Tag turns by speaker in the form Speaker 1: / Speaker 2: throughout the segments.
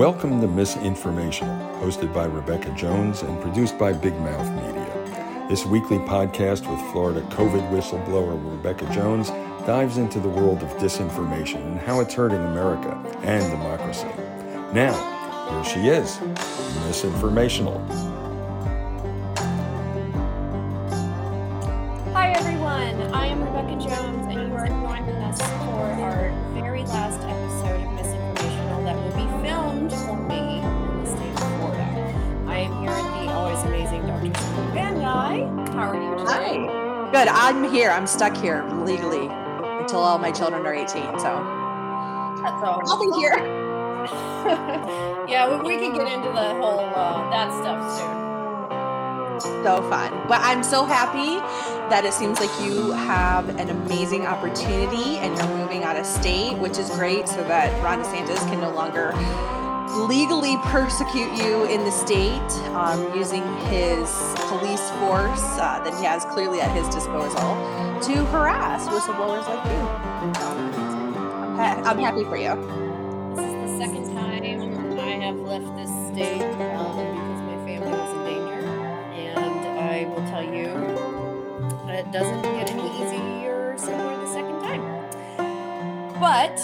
Speaker 1: Welcome to Miss Informational, hosted by Rebekah Jones and produced by Big Mouth Media. This weekly podcast with Florida COVID whistleblower Rebekah Jones dives into the world of disinformation and how it's hurting America and democracy. Now, here she is,
Speaker 2: Miss Informational. I'm stuck here legally until all my children are 18. So
Speaker 3: That's all.
Speaker 2: I'll be here.
Speaker 3: yeah, we, we can get into the whole uh, that stuff soon.
Speaker 2: So fun. But I'm so happy that it seems like you have an amazing opportunity and you're moving out of state, which is great so that Ron DeSantis can no longer legally persecute you in the state um, using his police force uh, that he has clearly at his disposal to harass whistleblowers like you. I'm, I'm happy for you.
Speaker 3: This is the second time I have left this state um, because my family was in danger, and I will tell you, that it doesn't get any easier somewhere the second time. But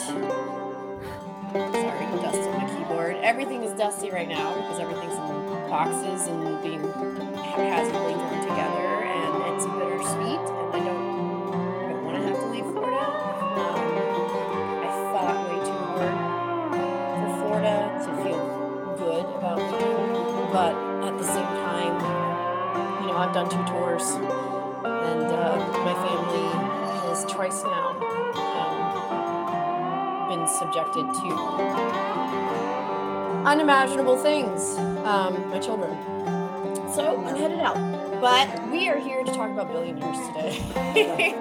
Speaker 3: sorry, dust on my keyboard. Everything is dusty right now because everything's in boxes and being haphazardly thrown together, tours, and uh, my family has twice now um, been subjected to unimaginable things. Um, my children. So I'm headed out, but we are here to talk about billionaires today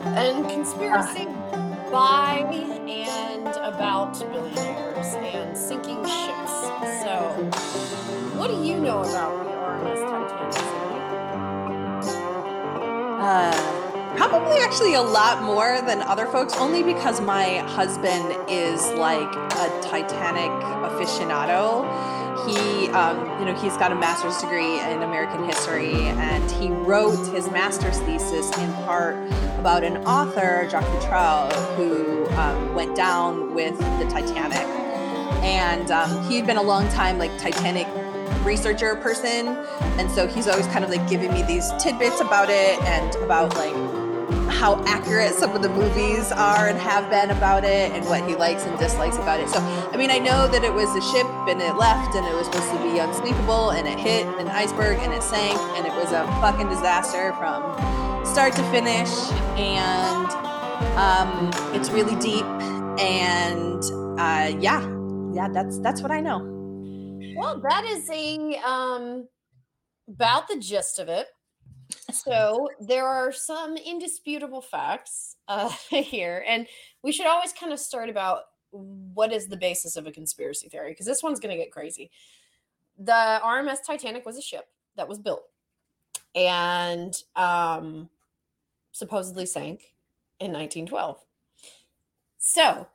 Speaker 3: and conspiracy by and about billionaires and sinking ships. So, what do you know about the RMS Titanic?
Speaker 2: Uh, probably actually a lot more than other folks, only because my husband is like a Titanic aficionado. He, um, you know, he's got a master's degree in American history, and he wrote his master's thesis in part about an author, Jacques Futrelle, who um, went down with the Titanic. And um, he'd been a long time like Titanic researcher person. And so he's always kind of like giving me these tidbits about it and about like how accurate some of the movies are and have been about it and what he likes and dislikes about it. So i mean i know that it was a ship and it left and it was supposed to be unspeakable and it hit an iceberg and it sank and it was a fucking disaster from start to finish. And um, it's really deep and uh, yeah yeah that's that's what i know
Speaker 3: Well, that is a um about the gist of it. So there are some indisputable facts uh, here, and we should always kind of start about what is the basis of a conspiracy theory because this one's going to get crazy. The RMS Titanic was a ship that was built and um, supposedly sank in 1912. So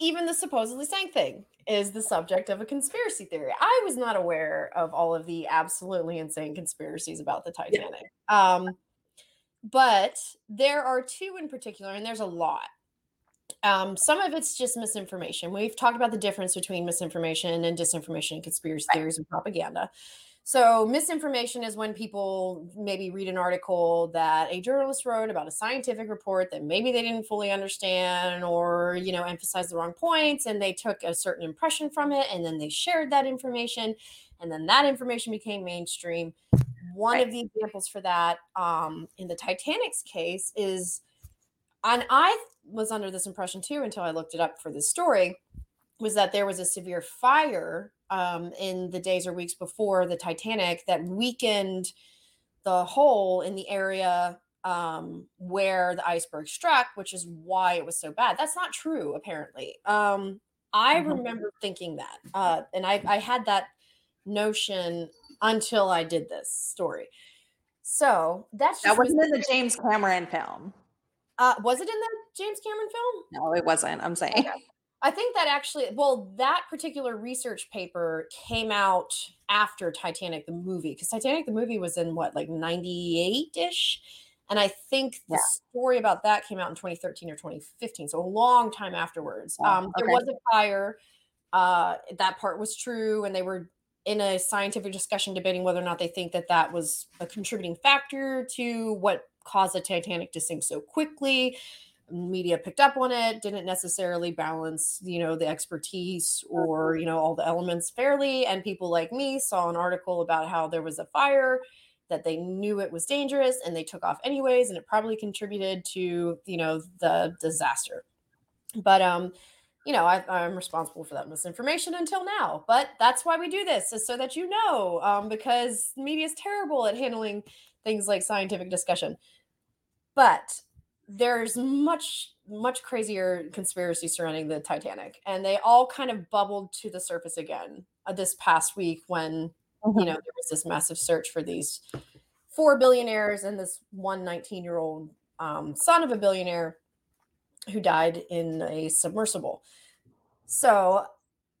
Speaker 3: even the supposedly sank thing is the subject of a conspiracy theory. I was not aware of all of the absolutely insane conspiracies about the Titanic. Um, but there are two in particular, and there's a lot. Um, some of it's just misinformation. We've talked about the difference between misinformation and disinformation and conspiracy theories and propaganda. So, misinformation is when people maybe read an article that a journalist wrote about a scientific report that maybe they didn't fully understand or, you know, emphasize the wrong points and they took a certain impression from it and then they shared that information and then that information became mainstream. One
Speaker 2: Right.
Speaker 3: of the examples for that um, in the Titanic's case is, and I was under this impression too until I looked it up for this story, was that there was a severe fire um, in the days or weeks before the Titanic that weakened the hole in the area um, where the iceberg struck, which is why it was so bad. That's not true, apparently. Um, I
Speaker 2: Mhm.
Speaker 3: remember thinking that, uh, and I, I had that notion until I did this story. So that's
Speaker 2: That wasn't in the James Cameron film.
Speaker 3: uh, was it in the James Cameron film?
Speaker 2: No, it wasn't. I'm saying.
Speaker 3: Okay. I think that actually, well, that particular research paper came out after Titanic the movie because Titanic the movie was in what, like 98 ish? And I think the yeah. story about that came out in 2013 or 2015, so a long time afterwards. Oh, um, there was a fire. Uh, that part was true, and they were in a scientific discussion debating whether or not they think that that was a contributing factor to what caused the Titanic to sink so quickly media picked up on it didn't necessarily balance you know the expertise or you know all the elements fairly and people like me saw an article about how there was a fire that they knew it was dangerous and they took off anyways and it probably contributed to you know the disaster. But um you know I, i'm responsible for that misinformation until now but that's why we do this is so that you know um, because media is terrible at handling things like scientific discussion. But there's much much crazier conspiracy surrounding the Titanic, and they all kind of bubbled to the surface again uh, this past week when mm-hmm. you know there was this massive search for these four billionaires and this one 19 year old um, son of a billionaire who died in a submersible. So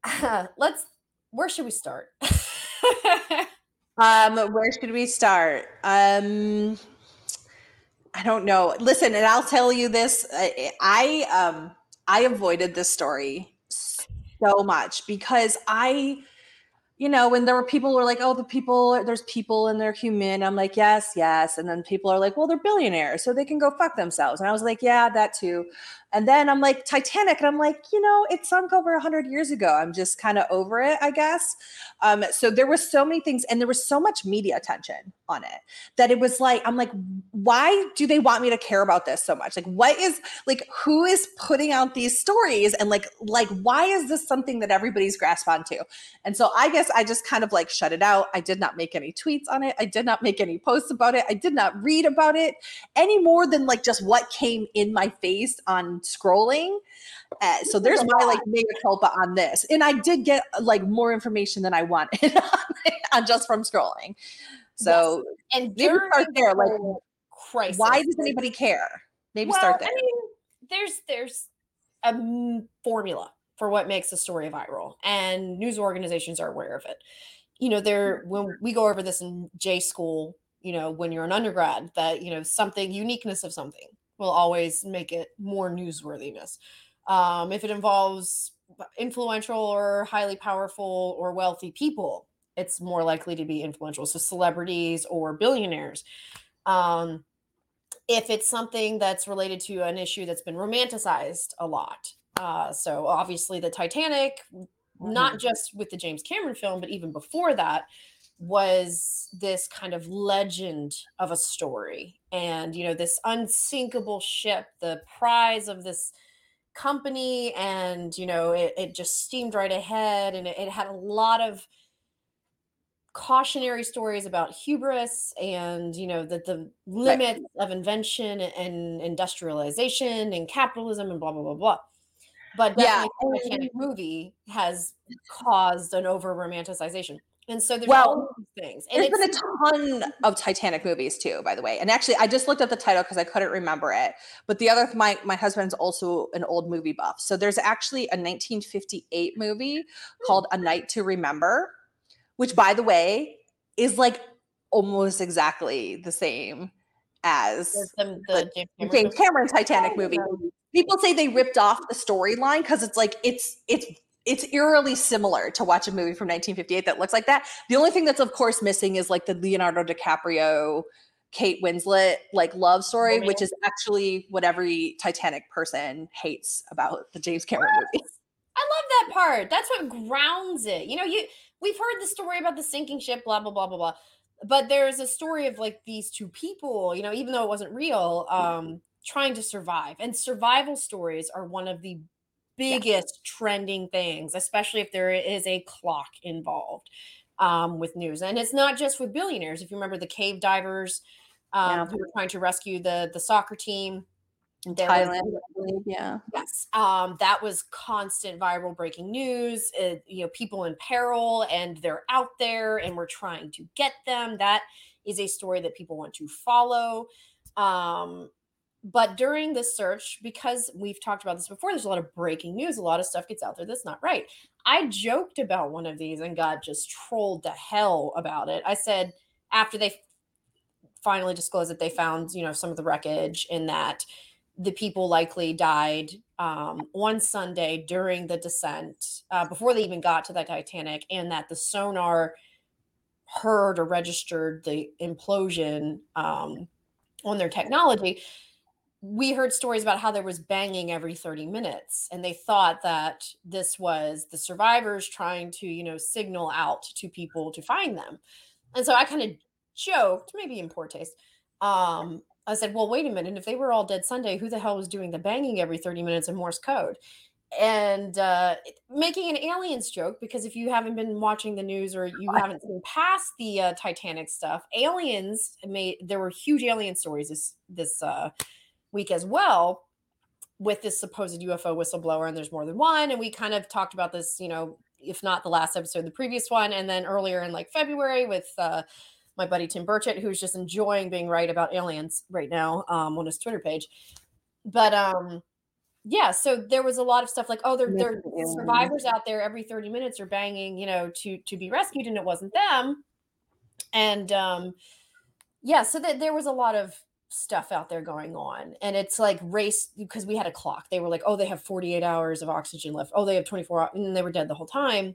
Speaker 3: uh, let's where should we start?
Speaker 2: um, where should we start? Um I don't know. Listen, and I'll tell you this: I, I um I avoided this story so much because I, you know, when there were people who were like, "Oh, the people, there's people and they're human," I'm like, "Yes, yes," and then people are like, "Well, they're billionaires, so they can go fuck themselves," and I was like, "Yeah, that too." And then I'm like Titanic, and I'm like, you know, it sunk over hundred years ago. I'm just kind of over it, I guess. Um, so there was so many things, and there was so much media attention on it that it was like, I'm like, why do they want me to care about this so much? Like, what is like, who is putting out these stories, and like, like, why is this something that everybody's grasped onto? And so I guess I just kind of like shut it out. I did not make any tweets on it. I did not make any posts about it. I did not read about it any more than like just what came in my face on scrolling. Uh, so there's my like mega culpa on this, and I did get like more information than I wanted on just from scrolling. So
Speaker 3: yes. and maybe start there. Like, crisis.
Speaker 2: why does anybody care? Maybe well, start there. I mean,
Speaker 3: there's there's a formula for what makes a story viral, and news organizations are aware of it. You know, there when we go over this in J school, you know, when you're an undergrad, that you know something uniqueness of something will always make it more newsworthiness. Um, if it involves influential or highly powerful or wealthy people, it's more likely to be influential. So celebrities or billionaires. Um, if it's something that's related to an issue that's been romanticized a lot. Uh, so obviously the Titanic, mm-hmm. not just with the James Cameron film, but even before that, was this kind of legend of a story and you know this unsinkable ship the prize of this company and you know it, it just steamed right ahead and it, it had a lot of cautionary stories about hubris and you know the, the limits right. of invention and industrialization and capitalism and blah blah blah blah but yeah the Titanic movie has caused an over romanticization and so there's well, all these things.
Speaker 2: And there's been a ton of Titanic movies too, by the way. And actually, I just looked up the title because I couldn't remember it. But the other, my my husband's also an old movie buff. So there's actually a 1958 movie hmm. called A Night to Remember, which, by the way, is like almost exactly the same as the, the James, Cameron, James Cameron Titanic movie. People say they ripped off the storyline because it's like it's it's it's eerily similar to watch a movie from 1958 that looks like that. The only thing that's of course missing is like the Leonardo DiCaprio Kate Winslet like love story, which is actually what every Titanic person hates about the James Cameron what? movie.
Speaker 3: I love that part. That's what grounds it. You know, you we've heard the story about the sinking ship, blah blah blah blah blah. But there's a story of like these two people, you know, even though it wasn't real, um, trying to survive. And survival stories are one of the biggest yeah. trending things, especially if there is a clock involved um, with news. And it's not just with billionaires. If you remember the cave divers um, yeah. who were trying to rescue the the soccer team.
Speaker 2: In Thailand, was, yeah.
Speaker 3: Yes, um, that was constant viral breaking news. It, you know, people in peril, and they're out there, and we're trying to get them. That is a story that people want to follow. Um, but during the search, because we've talked about this before, there's a lot of breaking news. A lot of stuff gets out there that's not right. I joked about one of these and got just trolled to hell about it. I said after they finally disclosed that they found, you know, some of the wreckage and that the people likely died um, one Sunday during the descent uh, before they even got to the Titanic, and that the sonar heard or registered the implosion um, on their technology. We heard stories about how there was banging every 30 minutes, and they thought that this was the survivors trying to, you know, signal out to people to find them. And so I kind of joked, maybe in poor taste, um, I said, well, wait a minute. If they were all dead Sunday, who the hell was doing the banging every 30 minutes in Morse code? And uh, making an aliens joke, because if you haven't been watching the news or you haven't seen past the uh, Titanic stuff, aliens made, there were huge alien stories this, this uh, week as well with this supposed UFO whistleblower. And there's more than one. And we kind of talked about this, you know, if not the last episode, the previous one. And then earlier in like February with, uh, my buddy Tim Burchett, who's just enjoying being right about aliens right now um, on his Twitter page. But um, yeah, so there was a lot of stuff like, oh, there there survivors out there every 30 minutes are banging, you know, to to be rescued, and it wasn't them. And um, yeah, so that there was a lot of stuff out there going on and it's like race because we had a clock they were like oh they have 48 hours of oxygen left oh they have 24 hours and they were dead the whole time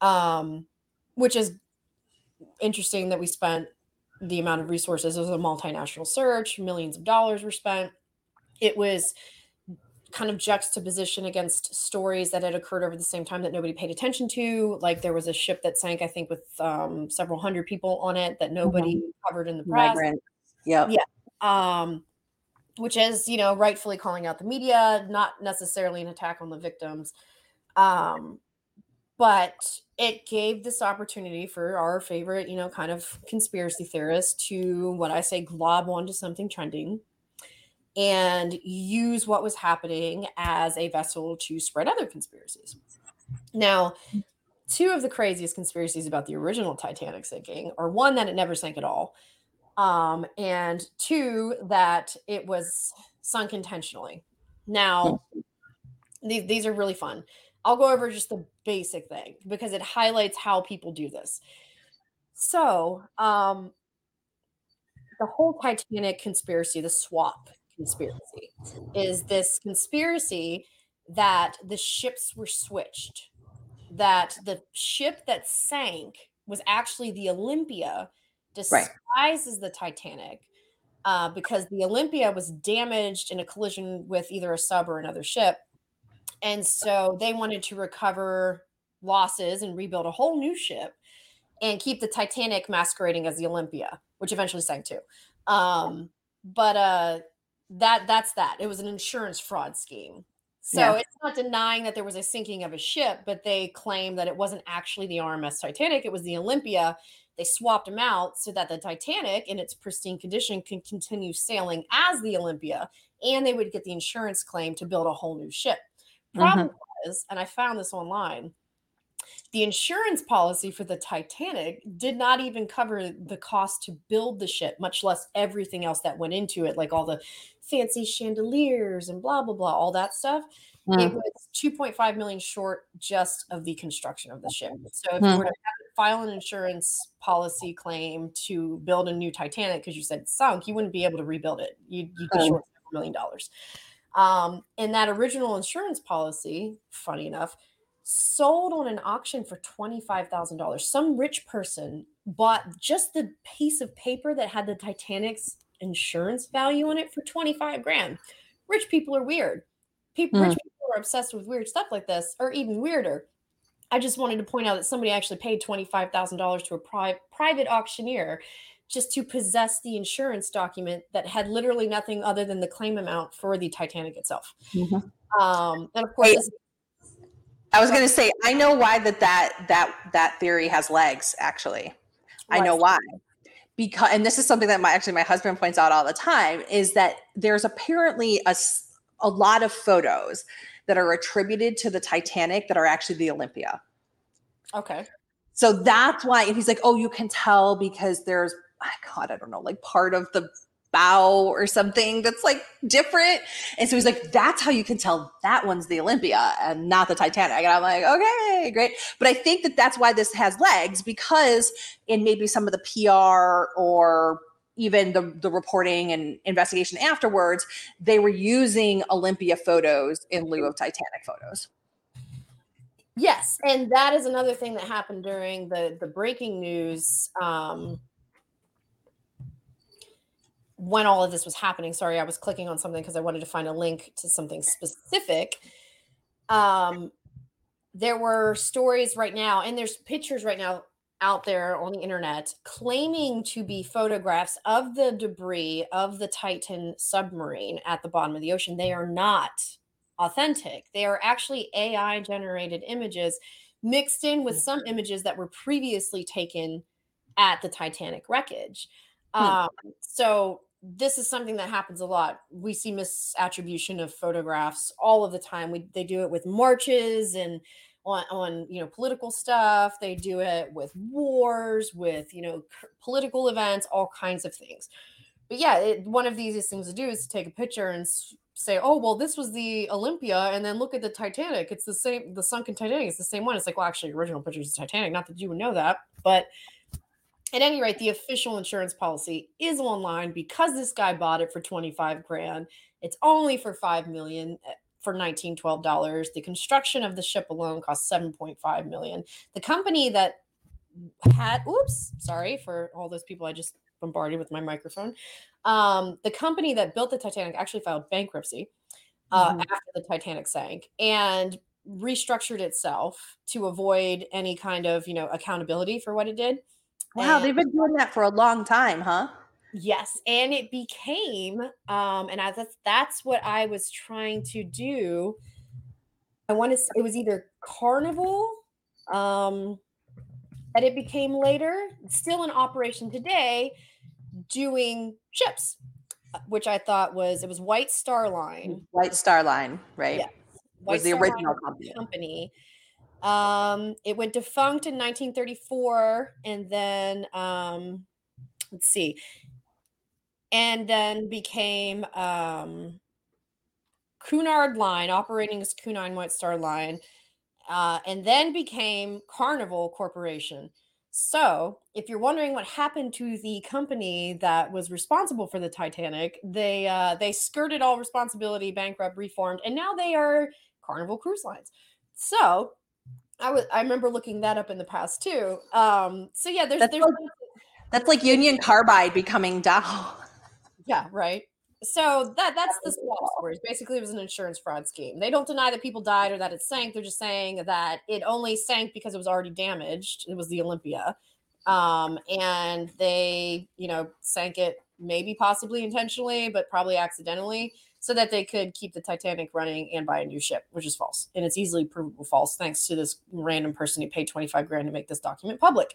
Speaker 3: um which is interesting that we spent the amount of resources. It was a multinational search, millions of dollars were spent. It was kind of juxtaposition against stories that had occurred over the same time that nobody paid attention to. Like there was a ship that sank, I think, with um, several hundred people on it that nobody mm-hmm. covered in the press. Migrant.
Speaker 2: Yep.
Speaker 3: Yeah. Um, which is, you know, rightfully calling out the media, not necessarily an attack on the victims. Um, but it gave this opportunity for our favorite, you know, kind of conspiracy theorists to what I say glob onto something trending and use what was happening as a vessel to spread other conspiracies. Now, two of the craziest conspiracies about the original Titanic sinking are one that it never sank at all, um, and two that it was sunk intentionally. Now, these, these are really fun. I'll go over just the basic thing because it highlights how people do this. So, um, the whole Titanic conspiracy, the swap conspiracy, is this conspiracy that the ships were switched, that the ship that sank was actually the Olympia, disguised right. the Titanic. Uh, because the Olympia was damaged in a collision with either a sub or another ship and so they wanted to recover losses and rebuild a whole new ship and keep the Titanic masquerading as the Olympia, which eventually sank too. Um, but uh, that that's that. It was an insurance fraud scheme. So yeah. it's not denying that there was a sinking of a ship, but they claim that it wasn't actually the RMS Titanic, it was the Olympia. They swapped them out so that the Titanic, in its pristine condition, can continue sailing as the Olympia, and they would get the insurance claim to build a whole new ship. Problem mm-hmm. was, and I found this online, the insurance policy for the Titanic did not even cover the cost to build the ship, much less everything else that went into it, like all the fancy chandeliers and blah blah blah, all that stuff. Mm. It was 2.5 million short just of the construction of the ship. So if mm. you were to file an insurance policy claim to build a new Titanic because you said sunk, you wouldn't be able to rebuild it. You'd, you'd be short a million dollars. Um, and that original insurance policy, funny enough, sold on an auction for $25,000. Some rich person bought just the piece of paper that had the Titanic's insurance value on it for 25 grand. Rich people are weird. People, mm. Rich people are obsessed with weird stuff like this, or even weirder. I just wanted to point out that somebody actually paid $25,000 to a pri- private auctioneer just to possess the insurance document that had literally nothing other than the claim amount for the Titanic itself. Mm-hmm. Um, and of course, hey,
Speaker 2: I was going to say, I know why that that that that theory has legs. Actually, I know why. Because, and this is something that my actually my husband points out all the time is that there's apparently a a lot of photos that are attributed to the Titanic that are actually the Olympia.
Speaker 3: Okay.
Speaker 2: So that's why, and he's like, oh, you can tell because there's God, I don't know, like part of the bow or something that's like different. And so he's like, that's how you can tell that one's the Olympia and not the Titanic. And I'm like, okay, great. But I think that that's why this has legs because in maybe some of the PR or even the, the reporting and investigation afterwards, they were using Olympia photos in lieu of Titanic photos.
Speaker 3: Yes, and that is another thing that happened during the the breaking news um, when all of this was happening. Sorry, I was clicking on something because I wanted to find a link to something specific. Um, there were stories right now, and there's pictures right now out there on the internet claiming to be photographs of the debris of the Titan submarine at the bottom of the ocean. They are not authentic. They are actually AI generated images mixed in with some images that were previously taken at the Titanic wreckage. Hmm. Um, so this is something that happens a lot. We see misattribution of photographs all of the time. We they do it with marches and on, on you know political stuff. They do it with wars, with you know c- political events, all kinds of things. But yeah, it, one of the easiest things to do is to take a picture and say, "Oh, well, this was the Olympia," and then look at the Titanic. It's the same. The sunken Titanic. It's the same one. It's like, well, actually, original picture is the Titanic. Not that you would know that, but at any rate, the official insurance policy is online because this guy bought it for 25 grand. It's only for 5 million eh, for 19 12 dollars. The construction of the ship alone cost 7.5 million. The company that had oops, sorry for all those people I just bombarded with my microphone. Um, the company that built the Titanic actually filed bankruptcy uh, mm-hmm. after the Titanic sank and restructured itself to avoid any kind of you know accountability for what it did
Speaker 2: Wow, and, they've been doing that for a long time, huh?
Speaker 3: Yes, and it became, um, and I, that's that's what I was trying to do. I want to. It was either Carnival, um, that it became later, still in operation today, doing ships, uh, which I thought was it was White Star Line.
Speaker 2: White Star Line, right? Yeah, White was the Star original
Speaker 3: company. company um, it went defunct in 1934, and then um, let's see, and then became um, Cunard Line, operating as Cunard White Star Line, uh, and then became Carnival Corporation. So, if you're wondering what happened to the company that was responsible for the Titanic, they uh, they skirted all responsibility, bankrupt, reformed, and now they are Carnival Cruise Lines. So, I was I remember looking that up in the past too. Um, so yeah, there's
Speaker 2: that's
Speaker 3: there's
Speaker 2: like, that's like Union Carbide becoming Dow.
Speaker 3: Yeah, right. So that that's the swap stories. Basically, it was an insurance fraud scheme. They don't deny that people died or that it sank. They're just saying that it only sank because it was already damaged. It was the Olympia, um, and they you know sank it maybe possibly intentionally, but probably accidentally so that they could keep the Titanic running and buy a new ship, which is false. And it's easily provable false thanks to this random person who paid 25 grand to make this document public.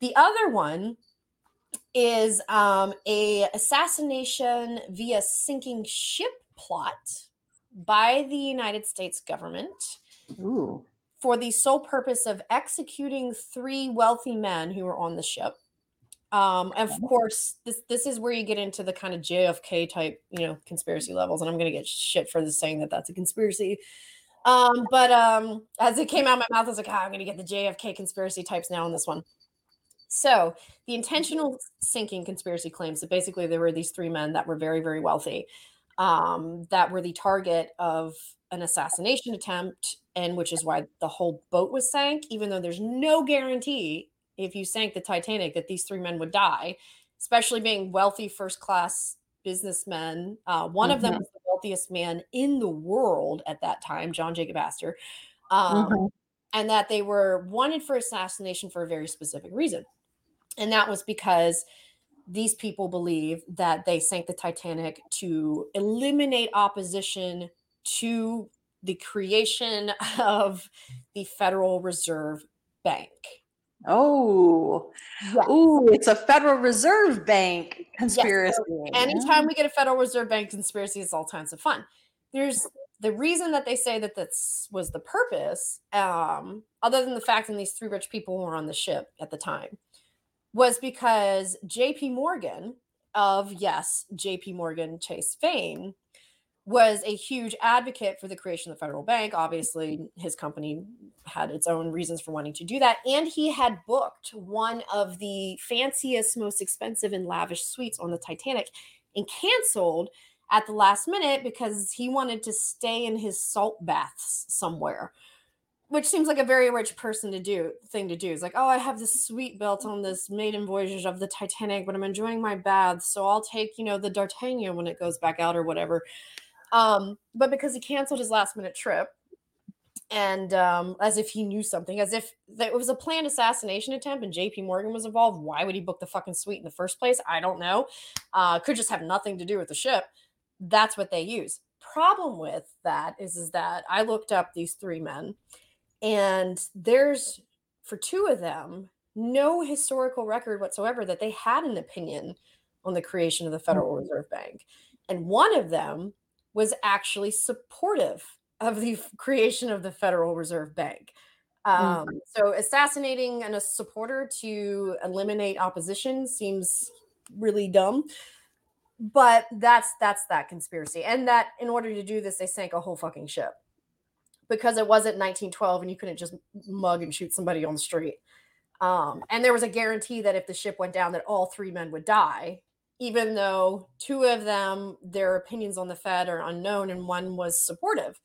Speaker 3: The other one is um, a assassination via sinking ship plot by the United States government.
Speaker 2: Ooh.
Speaker 3: For the sole purpose of executing three wealthy men who were on the ship um, of course, this this is where you get into the kind of JFK type, you know, conspiracy levels, and I'm gonna get shit for this saying that that's a conspiracy. Um, but um, as it came out of my mouth, I was like, oh, I'm gonna get the JFK conspiracy types now on this one. So the intentional sinking conspiracy claims that basically there were these three men that were very, very wealthy, um, that were the target of an assassination attempt, and which is why the whole boat was sank, even though there's no guarantee if you sank the Titanic that these three men would die, especially being wealthy first class businessmen. Uh, one mm-hmm. of them mm-hmm. was the wealthiest man in the world at that time, John Jacob Astor. Um, mm-hmm. And that they were wanted for assassination for a very specific reason. And that was because these people believe that they sank the Titanic to eliminate opposition to the creation of the Federal Reserve Bank.
Speaker 2: Oh, yes. oh, it's a Federal Reserve Bank conspiracy. Yes.
Speaker 3: So anytime we get a Federal Reserve Bank conspiracy, it's all kinds of fun. There's the reason that they say that this was the purpose, um, other than the fact that these three rich people were on the ship at the time, was because J.P. Morgan of yes, JP Morgan Chase fame, was a huge advocate for the creation of the federal bank. Obviously, his company had its own reasons for wanting to do that. And he had booked one of the fanciest, most expensive, and lavish suites on the Titanic and canceled at the last minute because he wanted to stay in his salt baths somewhere which seems like a very rich person to do thing to do. is like, oh, I have this suite built on this maiden voyage of the Titanic, but I'm enjoying my bath so I'll take, you know, the D'Artagnan when it goes back out or whatever. Um, but because he canceled his last minute trip, and um, as if he knew something, as if it was a planned assassination attempt and JP Morgan was involved. Why would he book the fucking suite in the first place? I don't know. Uh, could just have nothing to do with the ship. That's what they use. Problem with that is, is that I looked up these three men and there's, for two of them, no historical record whatsoever that they had an opinion on the creation of the Federal mm. Reserve Bank. And one of them was actually supportive of the creation of the Federal Reserve Bank. Mm. Um, mm-hmm. So assassinating a supporter to eliminate opposition seems really dumb. But that's that's that conspiracy. And that in order to do this, they sank a whole fucking ship because it wasn't 1912 and you couldn't just mug and shoot somebody on the street. Um, and there was a guarantee that if the ship went down, that all three men would die, even though two of them, their opinions on the Fed are unknown and one was supportive.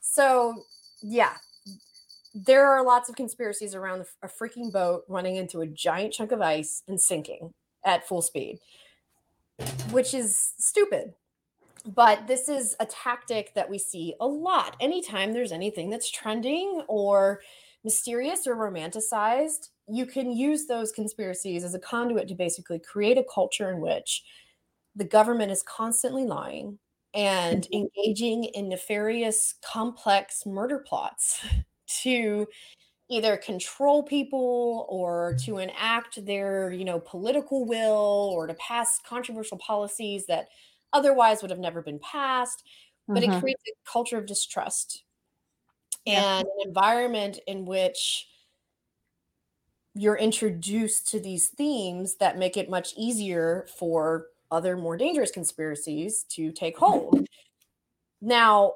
Speaker 3: So, yeah, there are lots of conspiracies around a freaking boat running into a giant chunk of ice and sinking at full speed, which is stupid but this is a tactic that we see a lot anytime there's anything that's trending or mysterious or romanticized you can use those conspiracies as a conduit to basically create a culture in which the government is constantly lying and mm-hmm. engaging in nefarious complex murder plots to either control people or to enact their you know political will or to pass controversial policies that otherwise would have never been passed. But mm-hmm. it creates a culture of distrust yeah. and an environment in which you're introduced to these themes that make it much easier for other more dangerous conspiracies to take hold. Now,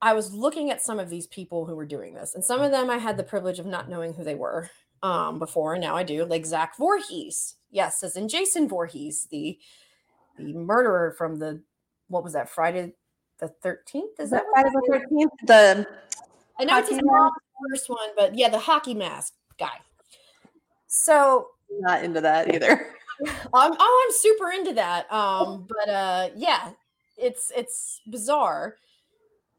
Speaker 3: I was looking at some of these people who were doing this, and some of them I had the privilege of not knowing who they were um, before, and now I do, like Zach Vorhies. Yes, as in Jason Voorhees, the the murderer from the what was that Friday the thirteenth? Is that
Speaker 2: Friday the thirteenth? The
Speaker 3: I know it's his mom's first one, but yeah, the hockey mask guy. So
Speaker 2: not into that either.
Speaker 3: I'm, oh, I'm super into that. Um, but uh, yeah, it's it's bizarre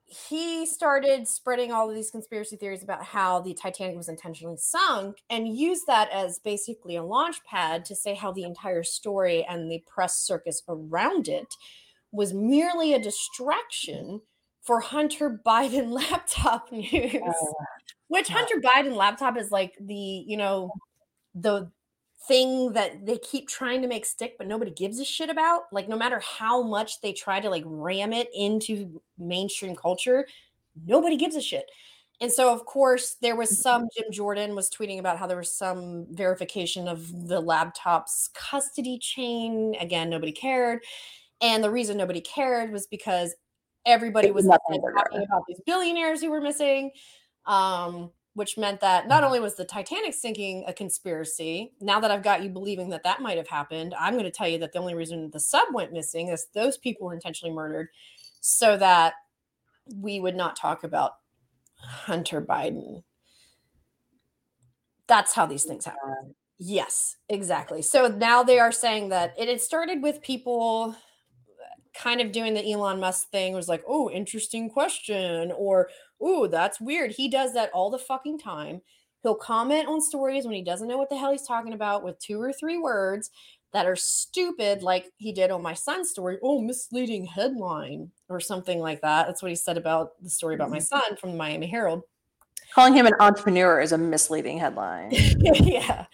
Speaker 3: he started spreading all of these conspiracy theories about how the Titanic was intentionally sunk and used that as basically a launch pad to say how the entire story and the press circus around it was merely a distraction for Hunter Biden laptop news. Uh, which Hunter Biden laptop is like the, you know, the thing that they keep trying to make stick but nobody gives a shit about like no matter how much they try to like ram it into mainstream culture nobody gives a shit. And so of course there was mm-hmm. some jim jordan was tweeting about how there was some verification of the laptop's custody chain. Again nobody cared. And the reason nobody cared was because everybody was talking about these billionaires who were missing. Um which meant that not mm-hmm. only was the Titanic sinking a conspiracy, now that I've got you believing that that might have happened, I'm going to tell you that the only reason the sub went missing is those people were intentionally murdered so that we would not talk about Hunter Biden. That's how these things happen. Yes, exactly. So now they are saying that it had started with people kind of doing the Elon Musk thing was like, oh, interesting question, or oh, that's weird. He does that all the fucking time. He'll comment on stories when he doesn't know what the hell he's talking about with two or three words that are stupid, like he did on my son's story. Oh, misleading headline or something like that. That's what he said about the story about my mm-hmm. son from the Miami Herald.
Speaker 2: Calling him an entrepreneur is a misleading headline.
Speaker 3: yeah.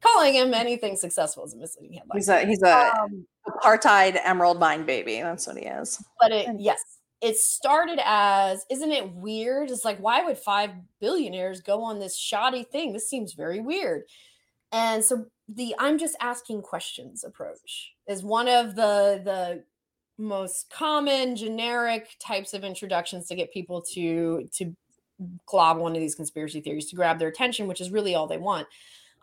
Speaker 3: Calling him anything successful is a misleading headline.
Speaker 2: He's a he's a um, apartheid emerald mine baby. That's what he is.
Speaker 3: But it, yes, it started as isn't it weird? It's like why would five billionaires go on this shoddy thing? This seems very weird. And so the I'm just asking questions approach is one of the the most common generic types of introductions to get people to to glob one of these conspiracy theories to grab their attention, which is really all they want.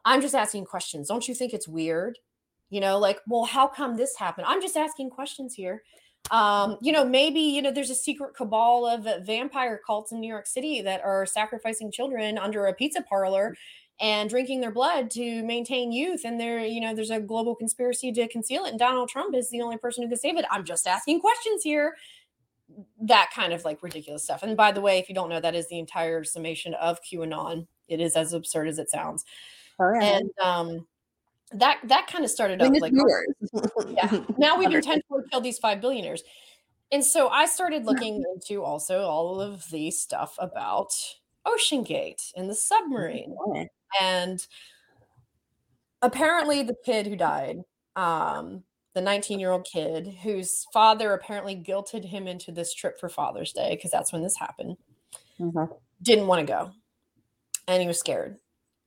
Speaker 3: I'm just asking questions. Don't you think it's weird? You know, like, well, how come this happened? I'm just asking questions here. Um, you know, maybe, you know, there's a secret cabal of vampire cults in New York City that are sacrificing children under a pizza parlor and drinking their blood to maintain youth. And there, you know, there's a global conspiracy to conceal it. And Donald Trump is the only person who can save it. I'm just asking questions here that kind of like ridiculous stuff. And by the way, if you don't know, that is the entire summation of QAnon. It is as absurd as it sounds. Oh, yeah. And um, that that kind of started up like yeah. Now we've intentionally killed these five billionaires. And so I started looking into also all of the stuff about OceanGate and the submarine. And apparently the kid who died um, the 19 year old kid whose father apparently guilted him into this trip for Father's Day because that's when this happened. Mm-hmm. Didn't want to go, and he was scared.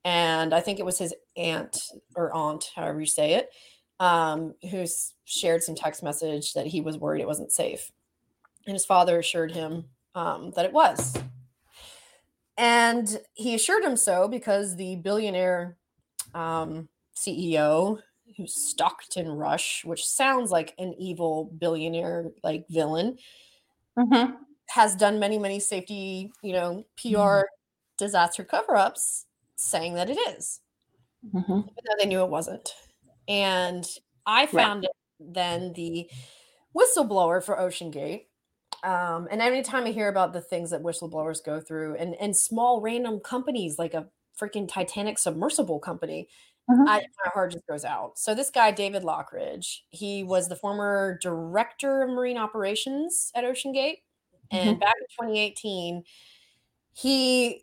Speaker 3: And I think it was his aunt or aunt, however you say it, um, who shared some text message that he was worried it wasn't safe, and his father assured him um, that it was. And he assured him so because the billionaire um, CEO who's Stockton Rush, which sounds like an evil billionaire like villain, mm-hmm. has done many, many safety, you know, PR mm-hmm. disaster cover-ups saying that it is. Mm-hmm. Even though they knew it wasn't. And I found right. it then the whistleblower for OceanGate. Um, and anytime I hear about the things that whistleblowers go through and, and small random companies like a freaking Titanic submersible company Mm-hmm. I, my heart just goes out. So this guy, David Lochridge, he was the former director of marine operations at OceanGate. And mm-hmm. back in 2018, he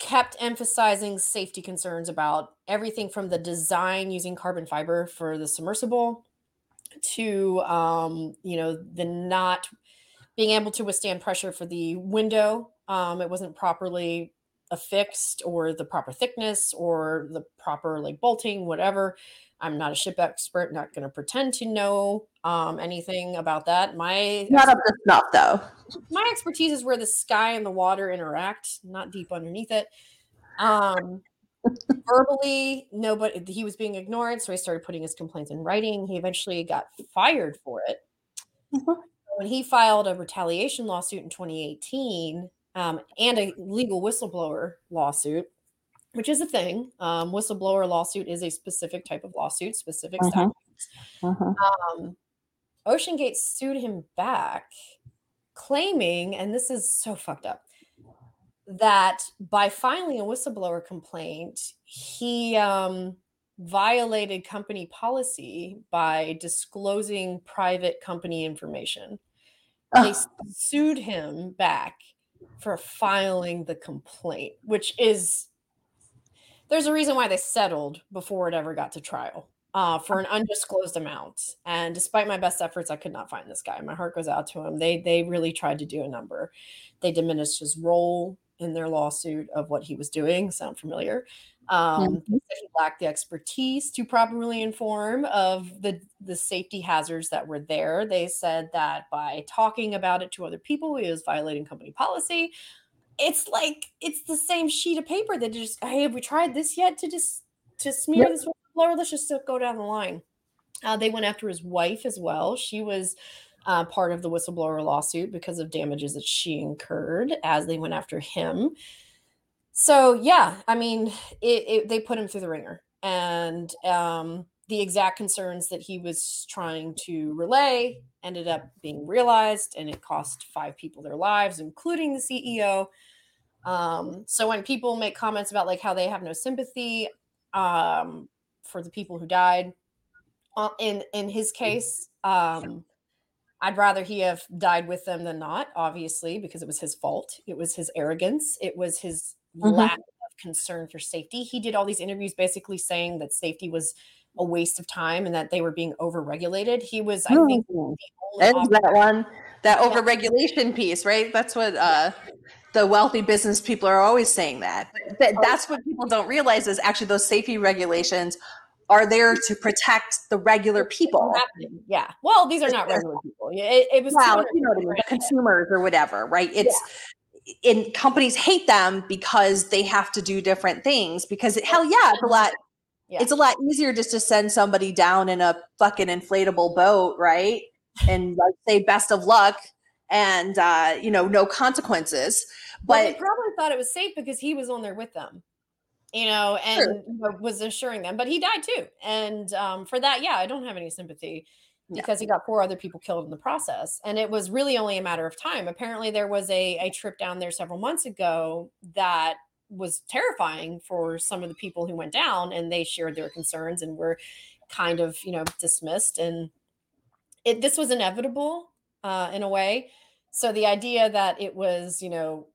Speaker 3: kept emphasizing safety concerns about everything from the design using carbon fiber for the submersible to um, you know the not being able to withstand pressure for the window um, it wasn't properly affixed or the proper thickness or the proper like bolting, whatever. I'm not a ship expert, not going to pretend to know um, anything about that. My
Speaker 2: not up to snuff though.
Speaker 3: My expertise is where the sky and the water interact, not deep underneath it. Um, verbally, nobody he was being ignored, so he started putting his complaints in writing. He eventually got fired for it. Mm-hmm. When he filed a retaliation lawsuit in 2018, um, and a legal whistleblower lawsuit, which is a thing. Um, whistleblower lawsuit is a specific type of lawsuit, specific uh-huh. statutes. Uh-huh. Um, OceanGate sued him back, claiming, and this is so fucked up, that by filing a whistleblower complaint, he um, violated company policy by disclosing private company information. They sued him back for filing the complaint, which is there's a reason why they settled before it ever got to trial uh, for an undisclosed amount. And despite my best efforts, I could not find this guy. My heart goes out to him. They they really tried to do a number. They diminished his role in their lawsuit of what he was doing. Sound familiar? Um, mm-hmm. He lacked the expertise to properly inform of the the safety hazards that were there. They said that by talking about it to other people, he was violating company policy. It's like it's the same sheet of paper that just hey, have we tried this yet to just to smear yep. this whistleblower? Let's just go down the line. Uh, they went after his wife as well. She was uh, part of the whistleblower lawsuit because of damages that she incurred as they went after him so yeah i mean it, it, they put him through the ringer and um, the exact concerns that he was trying to relay ended up being realized and it cost five people their lives including the ceo um, so when people make comments about like how they have no sympathy um, for the people who died uh, in in his case um, i'd rather he have died with them than not obviously because it was his fault it was his arrogance it was his mm-hmm. lack of concern for safety. He did all these interviews basically saying that safety was a waste of time and that they were being overregulated. He was, I think,
Speaker 2: mm-hmm. that one, that overregulation piece, right? That's what uh the wealthy business people are always saying that. But that's what people don't realize is actually those safety regulations are there to protect the regular people.
Speaker 3: Yeah. Well, these are not regular people. It, it was
Speaker 2: well, you know what I mean, the consumers or whatever, right? It's yeah. and companies hate them because they have to do different things. Because hell yeah, it's a lot. Yeah. It's a lot easier just to send somebody down in a fucking inflatable boat, right? And like say best of luck and uh, you know, no consequences. But
Speaker 3: well, they probably thought it was safe because he was on there with them you know, and sure. you know, was assuring them. But he died too, and um, for that, yeah, I don't have any sympathy because he got four other people killed in the process, and it was really only a matter of time. Apparently, there was a a trip down there several months ago that was terrifying for some of the people who went down, and they shared their concerns and were kind of you know dismissed and it this was inevitable uh, in a way so the idea that it was you know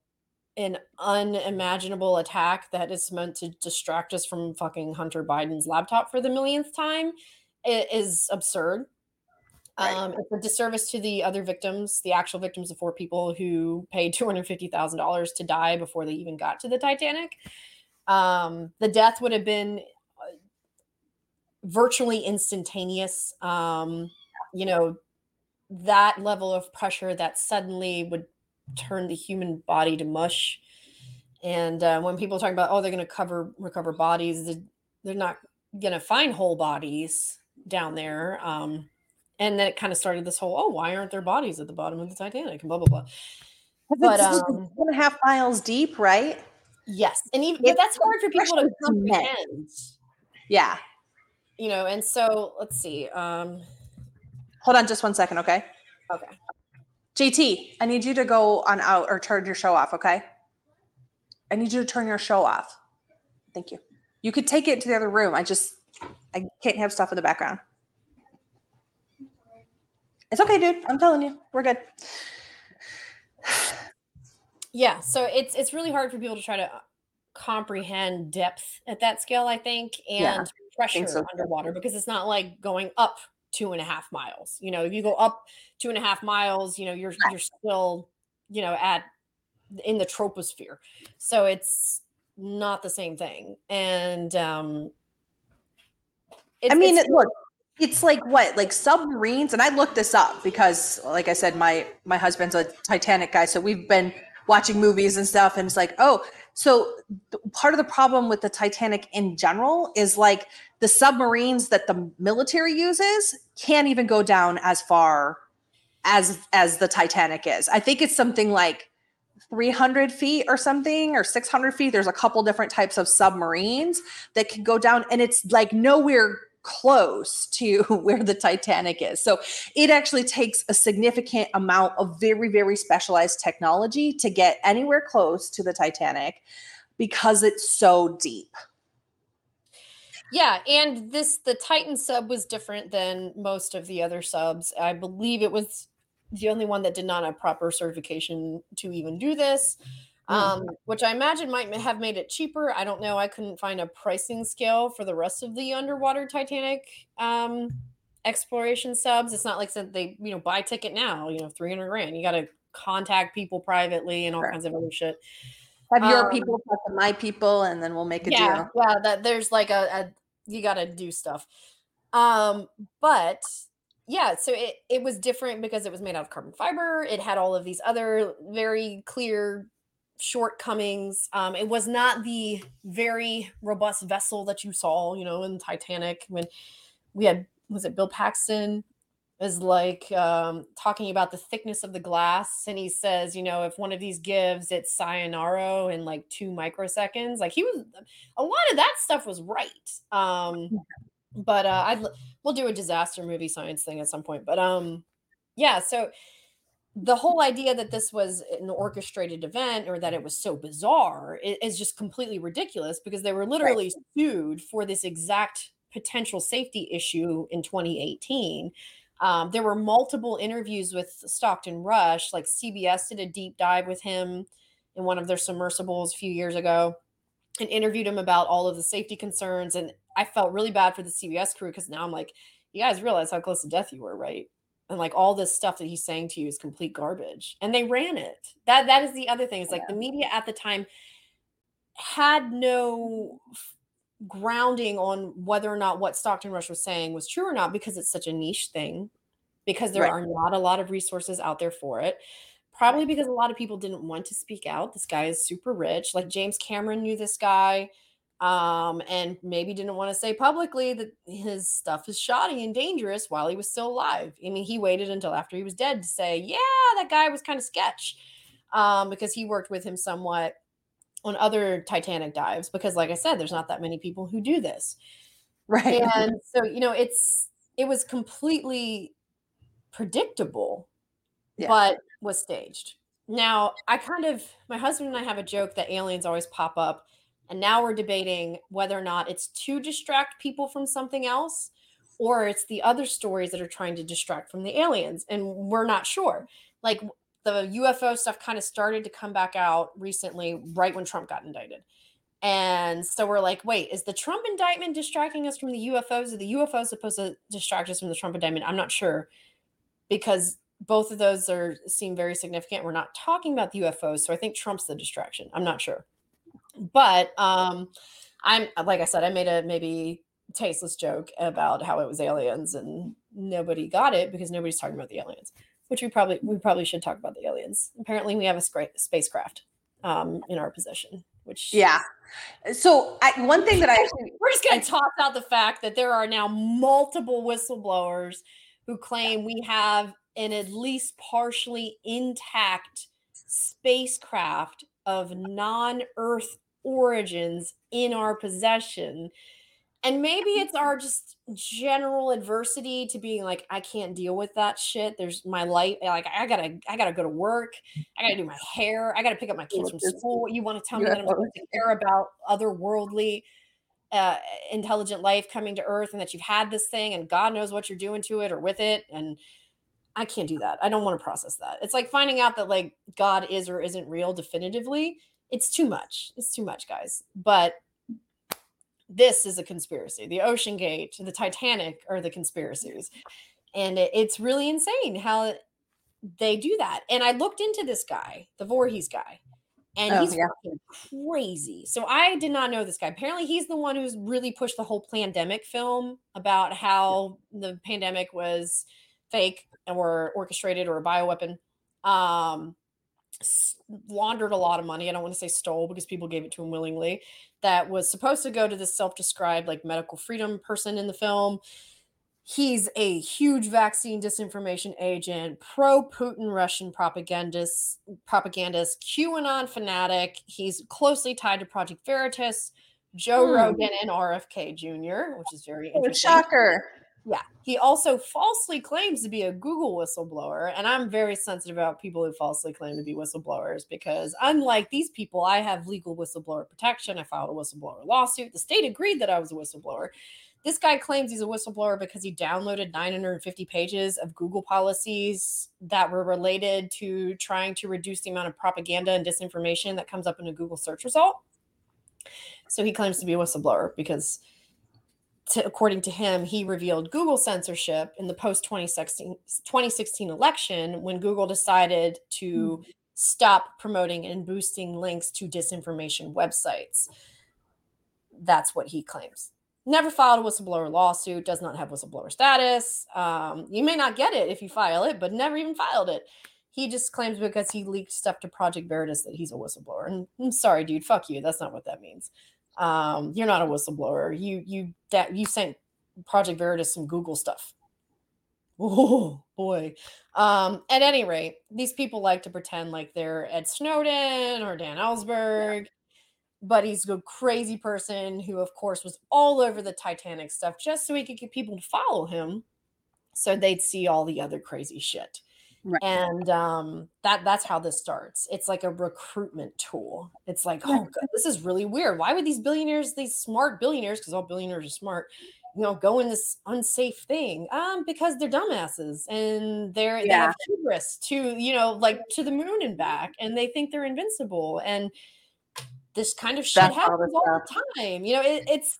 Speaker 3: an unimaginable attack that is meant to distract us from fucking Hunter Biden's laptop for the millionth time is absurd. Right. Um, it's a disservice to the other victims, the actual victims of four people who paid two hundred fifty thousand dollars to die before they even got to the Titanic. Um, the death would have been uh, virtually instantaneous. Um, you know, that level of pressure that suddenly would turn the human body to mush. And uh, when people talk about, oh, they're going to cover recover bodies, they're not going to find whole bodies down there. Um, and then it kind of started this whole, oh, why aren't there bodies at the bottom of the Titanic and blah blah blah.
Speaker 2: But um, one and a half miles deep, right?
Speaker 3: Yes, and even but that's hard for people to comprehend.
Speaker 2: Yeah,
Speaker 3: you know, and so let's see. Um,
Speaker 2: Hold on, just one second, okay?
Speaker 3: Okay.
Speaker 2: JT, I need you to go on out or turn your show off, okay? I need you to turn your show off. Thank you. You could take it to the other room. I just I can't have stuff in the background. It's okay, dude. I'm telling you, we're good.
Speaker 3: Yeah, so it's it's really hard for people to try to comprehend depth at that scale, I think, and yeah, pressure so. underwater because it's not like going up two and a half miles. You know, if you go up two and a half miles, you know, you're you're still, you know, at in the troposphere. So it's not the same thing. And um
Speaker 2: I mean, it, look, it's like what, like submarines, and I looked this up because, like I said, my my husband's a Titanic guy, so we've been watching movies and stuff, and it's like, oh, so part of the problem with the Titanic in general is like the submarines that the military uses can't even go down as far as as the Titanic is. I think it's something like 300 feet or something or 600 feet there's a couple different types of submarines that can go down and it's like nowhere close to where the Titanic is. So it actually takes a significant amount of very, very specialized technology to get anywhere close to the Titanic because it's so deep.
Speaker 3: Yeah, and this the Titan sub was different than most of the other subs. I believe it was the only one that did not have proper certification to even do this. Mm. Um, which I imagine might have made it cheaper. I don't know. I couldn't find a pricing scale for the rest of the underwater Titanic um, exploration subs. It's not like said they, you know, buy ticket now, you know, 300 grand. You got to contact people privately and all sure. kinds of other shit.
Speaker 2: Have your um, people talk to my people and then we'll make a
Speaker 3: yeah,
Speaker 2: deal.
Speaker 3: Yeah, that there's like a, a you got to do stuff. Um, but yeah, so it, it was different because it was made out of carbon fiber. It had all of these other very clear shortcomings. Um, it was not the very robust vessel that you saw, you know, in Titanic when we had was it Bill Paxton is like um, talking about the thickness of the glass, and he says, you know, if one of these gives, it's sayonara in like two microseconds. Like he was, a lot of that stuff was right. Um, but uh, I we'll do a disaster movie science thing at some point. But um, yeah, so the whole idea that this was an orchestrated event or that it was so bizarre is just completely ridiculous because they were literally right. sued for this exact potential safety issue in 2018. Um, there were multiple interviews with Stockton Rush, like CBS did a deep dive with him in one of their submersibles a few years ago and interviewed him about all of the safety concerns. And I felt really bad for the CBS crew because now I'm like, you guys realize how close to death you were, right? And like all this stuff that he's saying to you is complete garbage and they ran it. That that is the other thing it's like the media at the time had no grounding on whether or not what stockton rush was saying was true or not because it's such a niche thing because there right. are not a lot of resources out there for it probably because a lot of people didn't want to speak out. This guy is super rich. Like james cameron knew this guy um, and maybe didn't want to say publicly that his stuff is shoddy and dangerous while he was still alive. I mean, he waited until after he was dead to say, yeah, that guy was kind of sketch, um, because he worked with him somewhat on other Titanic dives. Because, like I said, there's not that many people who do this,
Speaker 2: right?
Speaker 3: And so, you know, it's it was completely predictable, yeah. but was staged. Now, I kind of my husband and I have a joke that aliens always pop up and now we're debating whether or not it's to distract people from something else or it's the other stories that are trying to distract from the aliens. And we're not sure. Like the UFO stuff kind of started to come back out recently, right when Trump got indicted. And so we're like, wait, is the Trump indictment distracting us from the UFOs? Are the UFOs supposed to distract us from the Trump indictment? I'm not sure because both of those are seem very significant. We're not talking about the UFOs, so I think Trump's the distraction. I'm not sure. But um, I'm like I said, I made a maybe tasteless joke about how it was aliens and nobody got it because nobody's talking about the aliens which we probably we probably should talk about the aliens. Apparently we have a spacecraft um, in our possession which
Speaker 2: yeah. So I, one thing that i actually,
Speaker 3: we're just going to toss out the fact that there are now multiple whistleblowers who claim we have an at least partially intact spacecraft of non-earth origins in our possession. And maybe it's our just general adversity to being like, I can't deal with that shit. There's my life. Like I gotta, I gotta go to work. I gotta do my hair. I gotta pick up my kids from school. You want to tell me that I'm supposed to care about otherworldly, uh, intelligent life coming to Earth, and that you've had this thing, and God knows what you're doing to it or with it, and I can't do that. I don't want to process that. It's like finding out that like God is or isn't real definitively it's too much. It's too much, guys. But this is a conspiracy. The OceanGate, the Titanic are the conspiracies. And it, it's really insane how they do that. And I looked into this guy, the Vorhies guy, and oh, he's yeah. crazy. So I did not know this guy. Apparently, he's the one who's really pushed the whole pandemic film about how the Plandemic was fake or orchestrated or a bioweapon. Um, laundered a lot of money. I don't want to say stole because people gave it to him willingly. That was supposed to go to this self-described like medical freedom person in the film. He's a huge vaccine disinformation agent, pro-Putin Russian propagandist, propagandist, QAnon fanatic. He's closely tied to Project Veritas, Joe hmm. Rogan, and RFK Jr., which is very interesting.
Speaker 2: Shocker.
Speaker 3: Yeah. He also falsely claims to be a Google whistleblower. And I'm very sensitive about people who falsely claim to be whistleblowers because, unlike these people, I have legal whistleblower protection. I filed a whistleblower lawsuit. The state agreed that I was a whistleblower. This guy claims he's a whistleblower because he downloaded 950 pages of Google policies that were related to trying to reduce the amount of propaganda and disinformation that comes up in a Google search result. So he claims to be a whistleblower because to, according to him, he revealed Google censorship in the post 2016, 2016 election when Google decided to mm. stop promoting and boosting links to disinformation websites. That's what he claims. Never filed a whistleblower lawsuit, does not have whistleblower status. Um, you may not get it if you file it, but never even filed it. He just claims because he leaked stuff to Project Veritas that he's a whistleblower. And I'm sorry, dude, fuck you. That's not what that means. Um, you're not a whistleblower. You you that you sent Project Veritas some Google stuff. Oh boy. Um, at any rate, these people like to pretend like they're Ed Snowden or Dan Ellsberg, yeah. but he's a crazy person who, of course, was all over the Titanic stuff just so he could get people to follow him so they'd see all the other crazy shit. Right. And um, that that's how this starts. It's like a recruitment tool. It's like, oh, God, this is really weird. Why would these billionaires, these smart billionaires, because all billionaires are smart, you know, go in this unsafe thing? Um, because they're dumbasses and they're yeah. they have hubris to, you know, like to the moon and back, and they think they're invincible. And this kind of shit that's happens all, all the time. You know, it, it's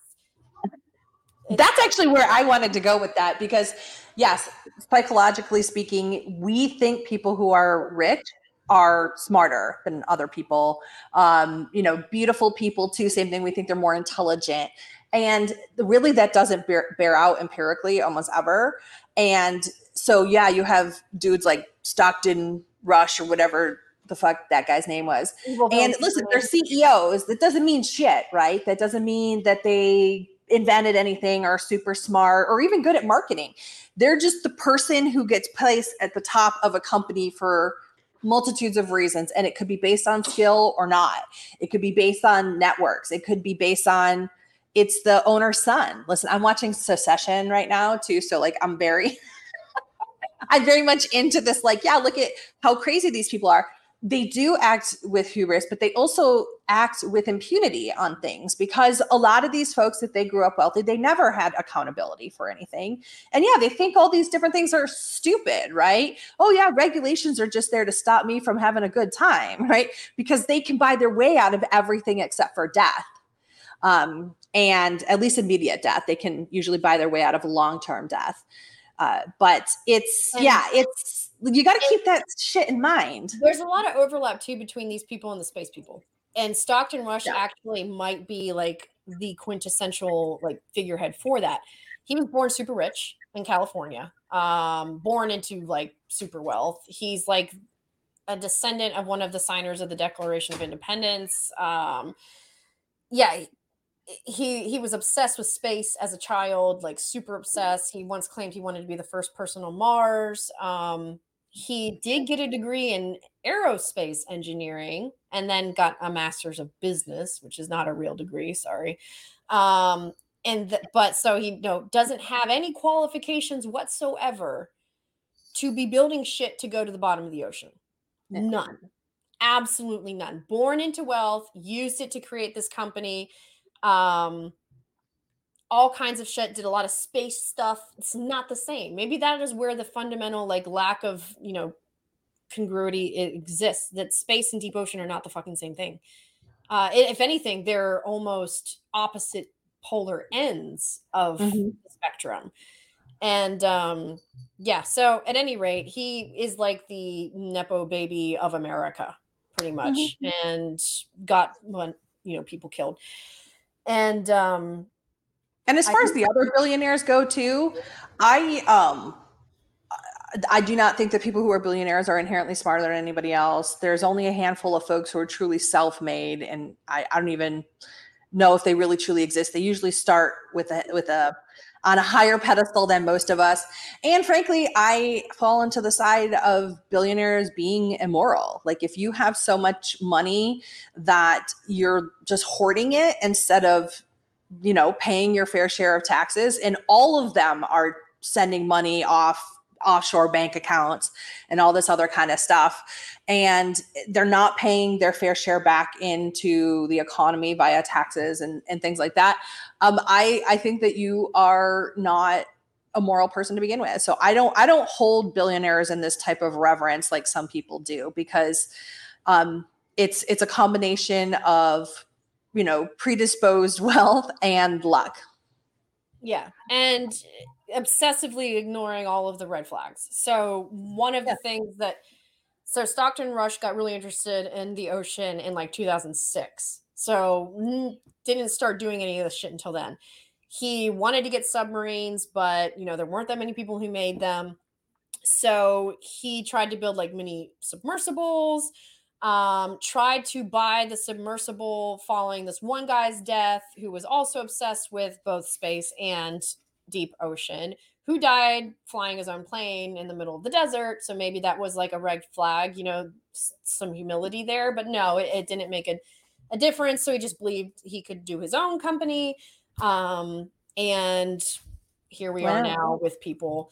Speaker 2: That's actually where I wanted to go with that because, yes, psychologically speaking, we think people who are rich are smarter than other people. Um, you know, beautiful people too. Same thing. We think they're more intelligent, and really that doesn't bear, bear out empirically almost ever. And so, yeah, you have dudes like Stockton Rush or whatever the fuck that guy's name was. and listen, they're CEOs. That doesn't mean shit, right? That doesn't mean that they invented anything or super smart or even good at marketing. They're just the person who gets placed at the top of a company for multitudes of reasons. And it could be based on skill or not. It could be based on networks. It could be based on it's the owner's son. Listen, I'm watching Succession right now too. So like I'm very I'm very much into this, like, yeah, look at how crazy these people are they do act with hubris, but they also act with impunity on things because a lot of these folks, that they grew up wealthy, they never had accountability for anything. And yeah, they think all these different things are stupid, right? Oh, yeah, regulations are just there to stop me from having a good time, right? Because they can buy their way out of everything except for death. Um, and at least immediate death, they can usually buy their way out of long term death. Uh, but it's, yeah, it's, you got to keep that shit in mind.
Speaker 3: There's a lot of overlap too between these people and the space people. And Stockton Rush yeah. actually might be like the quintessential like figurehead for that. He was born super rich in California, um, born into like super wealth. He's like a descendant of one of the signers of the Declaration of Independence. Um, yeah, he he was obsessed with space as a child, like super obsessed. He once claimed he wanted to be the first person on Mars. Um, he did get a degree in aerospace engineering and then got a master's of business which is not a real degree sorry. Um and the, but so he you know doesn't have any qualifications whatsoever to be building shit to go to the bottom of the ocean. None. Absolutely none. Born into wealth used it to create this company um all kinds of shit, did a lot of space stuff. It's not the same. Maybe that is where the fundamental like lack of, you know, congruity exists that space and deep ocean are not the fucking same thing. Uh, if anything, they're almost opposite polar ends of mm-hmm. the spectrum. And um, yeah, so at any rate, he is like the Nepo baby of America, pretty much, mm-hmm. and got one, you know, people killed. And um,
Speaker 2: and as far as the other billionaires go too, I um I do not think that people who are billionaires are inherently smarter than anybody else. There's only a handful of folks who are truly self-made, and I, I don't even know if they really truly exist. They usually start with a with a on a higher pedestal than most of us. And frankly, I fall into the side of billionaires being immoral. Like if you have so much money that you're just hoarding it instead of you know, paying your fair share of taxes, and all of them are sending money off offshore bank accounts and all this other kind of stuff. And they're not paying their fair share back into the economy via taxes and, and things like that. Um, I, I think that you are not a moral person to begin with. So I don't I don't hold billionaires in this type of reverence like some people do because um, it's it's a combination of you know, predisposed wealth and luck.
Speaker 3: Yeah. And obsessively ignoring all of the red flags. So, one of yeah. the things that so Stockton Rush got really interested in the ocean in like 2006. So, didn't start doing any of this shit until then. He wanted to get submarines, but you know, there weren't that many people who made them. So, he tried to build like mini submersibles um, tried to buy the submersible following this one guy's death who was also obsessed with both space and deep ocean who died flying his own plane in the middle of the desert so maybe that was like a red flag you know some humility there but no it, it didn't make a, a difference so he just believed he could do his own company um, and here we wow. are now with people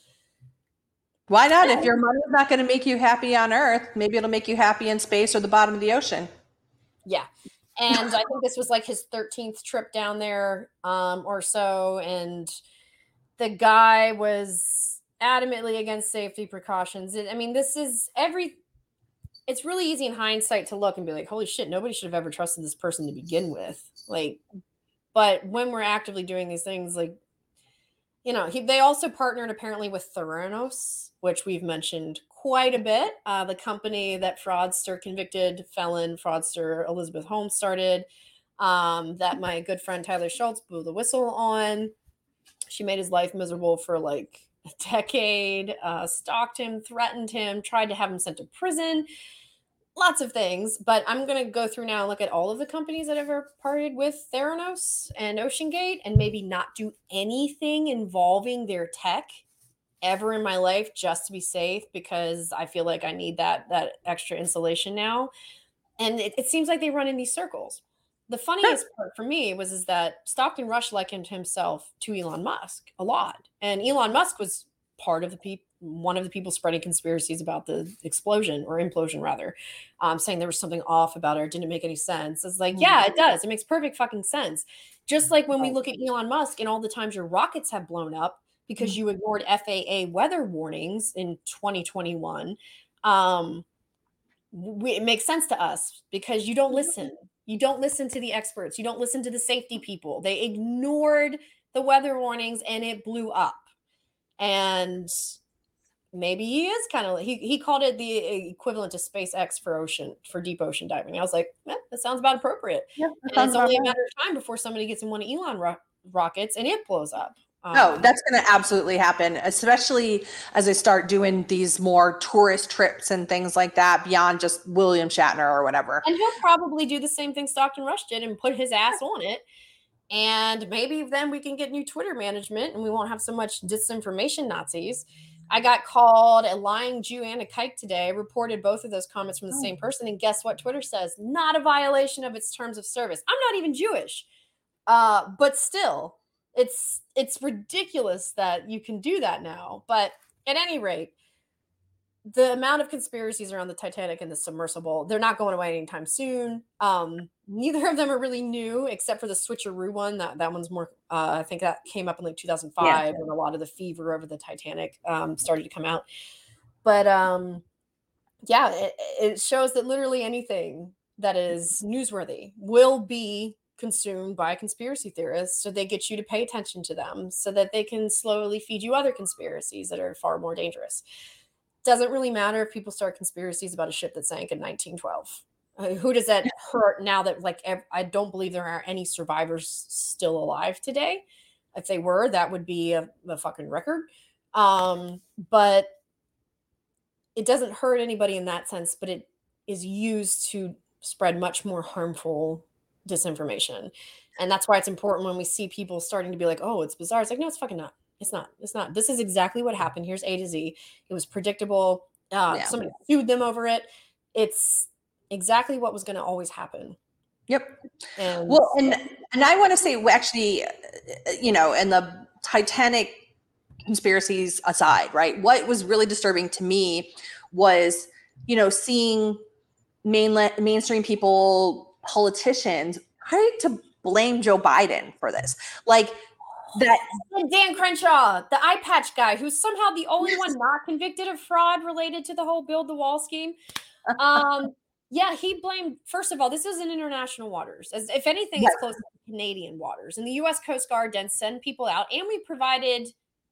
Speaker 2: why not? If your money is not going to make you happy on Earth, maybe it'll make you happy in space or the bottom of the ocean.
Speaker 3: Yeah. And I think this was like his 13th trip down there um, or so. And the guy was adamantly against safety precautions. I mean, this is every, it's really easy in hindsight to look and be like, holy shit, nobody should have ever trusted this person to begin with. Like, but when we're actively doing these things, like, you know, he, they also partnered apparently with Theranos, which we've mentioned quite a bit. Uh, the company that fraudster, convicted felon fraudster Elizabeth Holmes started, um, that my good friend Tyler Shultz blew the whistle on. She made his life miserable for like a decade, uh, stalked him, threatened him, tried to have him sent to prison lots of things, but I'm going to go through now and look at all of the companies that ever parted with Theranos and OceanGate and maybe not do anything involving their tech ever in my life just to be safe because I feel like I need that that extra insulation now. And it, it seems like they run in these circles. The funniest part for me was is that Stockton Rush likened himself to Elon Musk a lot. And Elon Musk was part of the people one of the people spreading conspiracies about the explosion or implosion rather um, saying there was something off about it or didn't make any sense it's like yeah mm-hmm. it does it makes perfect fucking sense just like when we look at elon musk and all the times your rockets have blown up because mm-hmm. you ignored faa weather warnings in 2021 um, we, it makes sense to us because you don't mm-hmm. listen you don't listen to the experts you don't listen to the safety people they ignored the weather warnings and it blew up and maybe he is kind of he he called it the equivalent to SpaceX for ocean for deep ocean diving. I was like, eh, that sounds about appropriate. Yeah, and it's only a matter of time before somebody gets in one of Elon ro- rockets and it blows up.
Speaker 2: Um, no, that's going to absolutely happen, especially as they start doing these more tourist trips and things like that beyond just William Shatner or whatever.
Speaker 3: And he'll probably do the same thing Stockton Rush did and put his ass on it. And maybe then we can get new Twitter management and we won't have so much disinformation Nazis. I got called a lying Jew and a kike today. Reported both of those comments from the oh. same person. And guess what Twitter says? Not a violation of its terms of service. I'm not even Jewish. Uh, but still, it's it's ridiculous that you can do that now. But at any rate, the amount of conspiracies around the Titanic and the submersible, they're not going away anytime soon. Um, neither of them are really new, except for the switcheroo one. That that one's more. Uh, I think that came up in like 2005 yeah. when a lot of the fever over the Titanic um, started to come out. But um, yeah, it, it shows that literally anything that is newsworthy will be consumed by conspiracy theorists so they get you to pay attention to them so that they can slowly feed you other conspiracies that are far more dangerous doesn't really matter if people start conspiracies about a ship that sank in 1912. Uh, who does that hurt now that like ev- I don't believe there are any survivors still alive today. If they were, that would be a, a fucking record. Um, but it doesn't hurt anybody in that sense, but it is used to spread much more harmful disinformation. And that's why it's important when we see people starting to be like, oh, it's bizarre. It's like, no, it's fucking not. It's not. It's not. This is exactly what happened. Here's A to Z. It was predictable. Uh, yeah. Somebody sued them over it. It's exactly what was going to always happen.
Speaker 2: Yep. And well, and and I want to say actually, you know, and the Titanic conspiracies aside, right? What was really disturbing to me was, you know, seeing mainland mainstream people, politicians, trying to blame Joe Biden for this. Like that
Speaker 3: Dan Crenshaw, the eye patch guy, who's somehow the only one not convicted of fraud related to the whole build the wall scheme. Um, yeah, he blamed. First of all, this is in international waters. As if anything, yes. it's close to Canadian waters. And the U.S. Coast Guard then send people out, and we provided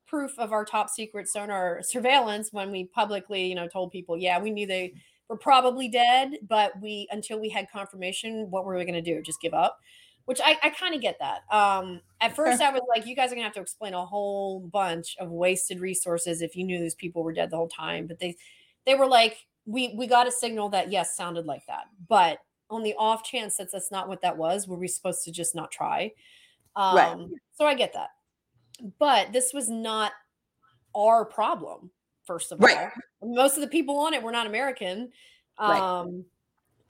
Speaker 3: proof of our top secret sonar surveillance when we publicly, you know, told people, yeah, we knew they were probably dead, but we until we had confirmation, what were we going to do? Just give up? which I, I kind of get that. Um, at first, I was like, you guys are gonna have to explain a whole bunch of wasted resources if you knew these people were dead the whole time. But they they were like, we we got a signal that yes, sounded like that, but on the off chance that that's not what that was, were we supposed to just not try? Um, right. So I get that, but this was not our problem. First of right. all, most of the people on it were not American. Um, right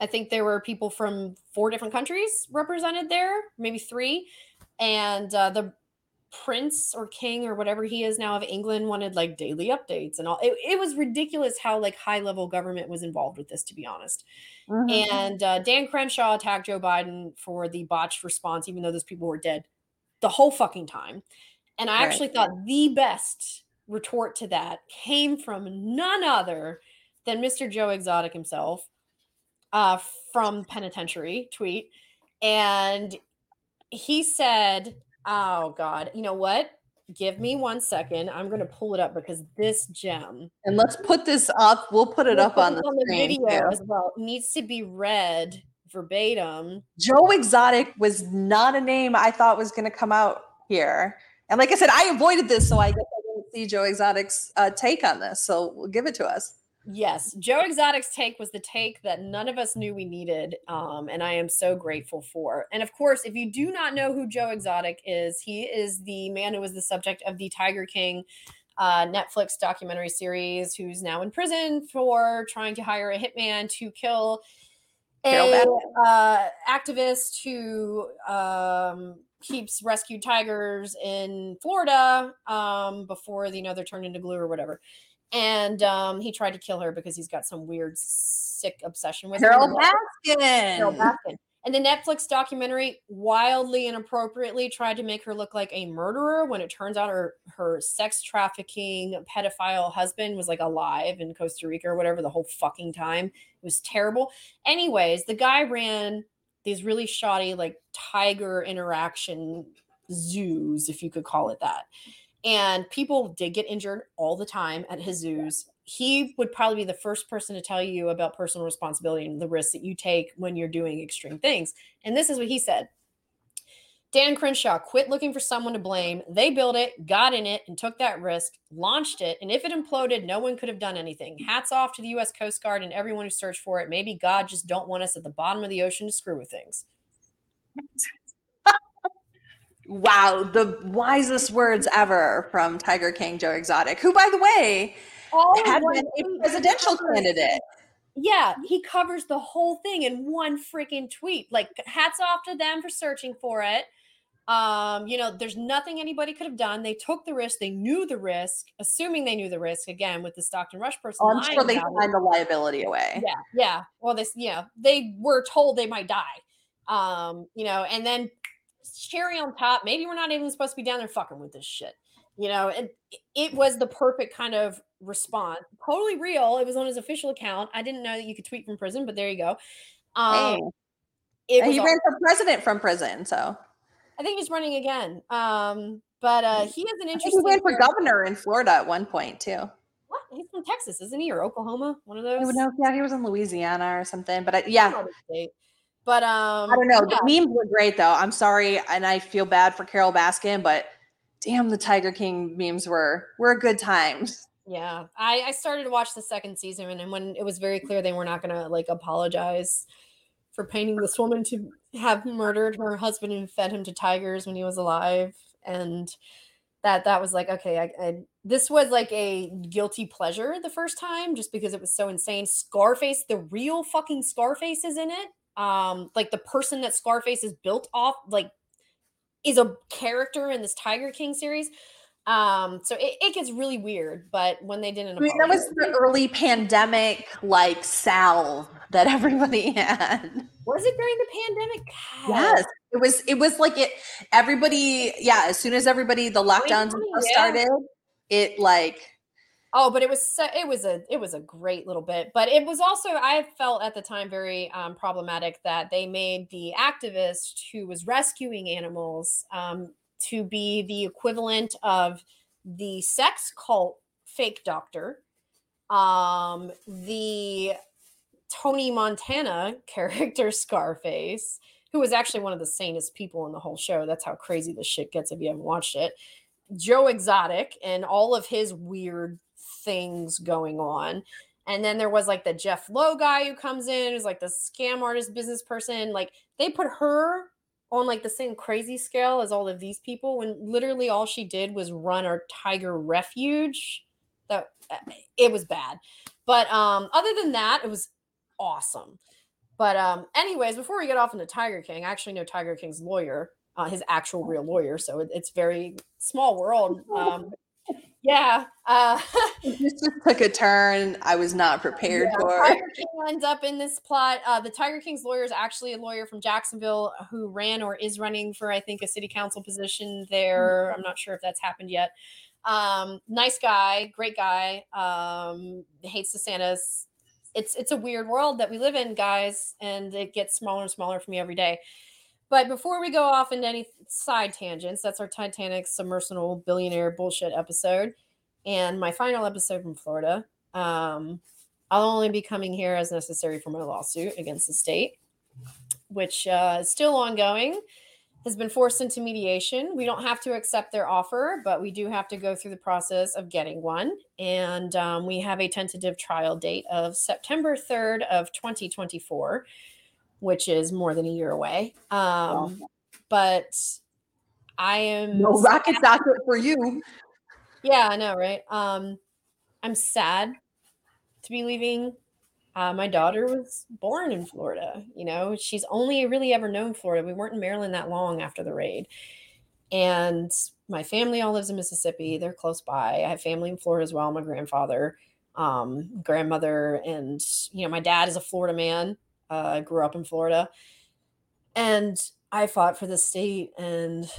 Speaker 3: I think there were people from four different countries represented there, maybe three. And uh, the prince or king or whatever he is now of England wanted like daily updates and all. It, it was ridiculous how like high level government was involved with this, to be honest. Mm-hmm. And uh, Dan Crenshaw attacked Joe Biden for the botched response, even though those people were dead the whole fucking time. And I right. actually thought the best retort to that came from none other than Mr. Joe Exotic himself uh, from Penitentiary tweet, and he said, "Oh God, you know what? give me one second. I'm going to pull it up because this gem
Speaker 2: And let's put this up. We'll put it
Speaker 3: We'll
Speaker 2: up
Speaker 3: put
Speaker 2: on the, screen,
Speaker 3: video
Speaker 2: too.
Speaker 3: as well. Needs to be read verbatim.
Speaker 2: Joe Exotic was not a name I thought was going to come out here. And like I said, I avoided this, so I didn't see Joe Exotic's uh, take on this. So give it to us.
Speaker 3: Yes, Joe Exotic's take was the take that none of us knew we needed, um, and I am so grateful for. And of course, if you do not know who Joe Exotic is, he is the man who was the subject of the Tiger King uh, Netflix documentary series, who's now in prison for trying to hire a hitman to kill
Speaker 2: Carole
Speaker 3: a uh, activist who um, keeps rescued tigers in Florida um, before you know they're turned into glue or whatever. And um, he tried to kill her because he's got some weird sick obsession with her.
Speaker 2: Carole
Speaker 3: And the- Carole
Speaker 2: Baskin.
Speaker 3: Baskin. And the Netflix documentary wildly and appropriately tried to make her look like a murderer when it turns out her her sex trafficking pedophile husband was like alive in Costa Rica or whatever the whole fucking time. It was terrible. Anyways, the guy ran these really shoddy like tiger interaction zoos, if you could call it that. And people did get injured all the time at his zoos. He would probably be the first person to tell you about personal responsibility and the risks that you take when you're doing extreme things. And this is what he said. Dan Crenshaw quit looking for someone to blame. They built it, got in it, and took that risk, launched it. And if it imploded, no one could have done anything. Hats off to the US Coast Guard and everyone who searched for it. Maybe God just don't want us at the bottom of the ocean to screw with things.
Speaker 2: Wow, the wisest words ever from Tiger King Joe Exotic, who, by the way,
Speaker 3: All
Speaker 2: had been a presidential candidate.
Speaker 3: Yeah, he covers the whole thing in one freaking tweet. Like hats off to them for searching for it. Um, you know, there's nothing anybody could have done. They took the risk. They knew the risk, assuming they knew the risk. Again, with the Stockton Rush person,
Speaker 2: Oh, I'm sure they
Speaker 3: it.
Speaker 2: signed the liability away.
Speaker 3: Yeah, yeah. Well, this, yeah, they were told they might die. Um, you know, and then cherry on top, maybe we're not even supposed to be down there fucking with this shit. You know, and it- was the perfect kind of response. Totally real. It was on his official account. I didn't know that you could tweet from prison, but there you go. Um,
Speaker 2: Hey,
Speaker 3: it
Speaker 2: he ran for president from prison, so
Speaker 3: I think he's running again. Um, but uh, he has an
Speaker 2: I think he ran for governor in Florida at one point too.
Speaker 3: What? He's from Texas, isn't he, or Oklahoma? One of those.
Speaker 2: Know. Yeah, he was in Louisiana or something. But I, yeah,
Speaker 3: state. But um,
Speaker 2: I don't know.
Speaker 3: yeah.
Speaker 2: The memes were great though. I'm sorry, and I feel bad for Carole Baskin, but damn, the Tiger King memes were were a good time.
Speaker 3: Yeah, I, I started to watch the second season, and when it was very clear they were not going to like apologize for painting this woman to have murdered her husband and fed him to tigers when he was alive, and that that was like okay, I, I this was like a guilty pleasure the first time just because it was so insane. Scarface, the real fucking Scarface is in it. Um, like the person that Scarface is built off, like is a character in this Tiger King series. Um, so it, it gets really weird, but when they didn't
Speaker 2: I mean, that was the early pandemic like salve that everybody had.
Speaker 3: was it during the pandemic? God.
Speaker 2: Yes, it was. It was like it. Everybody, yeah. As soon as everybody, the lockdowns and
Speaker 3: 2020,
Speaker 2: stuff
Speaker 3: yeah.
Speaker 2: started, it like
Speaker 3: Oh, but it was so, it was a it was a great little bit, but it was also I felt at the time very um, problematic that they made the activist who was rescuing animals um, to be the equivalent of the sex cult fake doctor, um, the Tony Montana character Scarface, who was actually one of the sanest people in the whole show. That's how crazy this shit gets if you haven't watched it. Joe Exotic and all of his weird things going on. And then there was like the Jeff Lowe guy who comes in, who's like the scam artist business person. Like they put her on like the same crazy scale as all of these people when literally all she did was run our tiger refuge. That uh, it was bad. But um other than that, it was awesome. But um anyways, before we get off into Tiger King, I actually know Tiger King's lawyer, uh, his actual real lawyer. So it, it's very small world. Um yeah. Uh
Speaker 2: this just took a turn I was not prepared
Speaker 3: yeah,
Speaker 2: for.
Speaker 3: Tiger King ends up in this plot. Uh, the Tiger King's lawyer is actually a lawyer from Jacksonville who ran or is running for, I think, a city council position there. I'm not sure if that's happened yet. Um, nice guy, great guy. Um, hates DeSantis. It's it's a weird world that we live in, guys, and it gets smaller and smaller for me every day. But before we go off into any side tangents, that's our Titanic submersible billionaire bullshit episode and my final episode from Florida. Um, I'll only be coming here as necessary for my lawsuit against the state, which uh, is still ongoing, has been forced into mediation. We don't have to accept their offer, but we do have to go through the process of getting one. And um, we have a tentative trial date of September 3rd of 2024 which is more than a year away. Um, But I am
Speaker 2: no rocket rocket for you.
Speaker 3: Yeah, I know, right? Um, I'm sad to be leaving. Uh, my daughter was born in Florida. You know, she's only really ever known Florida. We weren't in Maryland that long after the raid. And my family all lives in Mississippi. They're close by. I have family in Florida as well. My grandfather, um, grandmother, and you know, my dad is a Florida man. I uh, grew up in Florida, and I fought for the state, and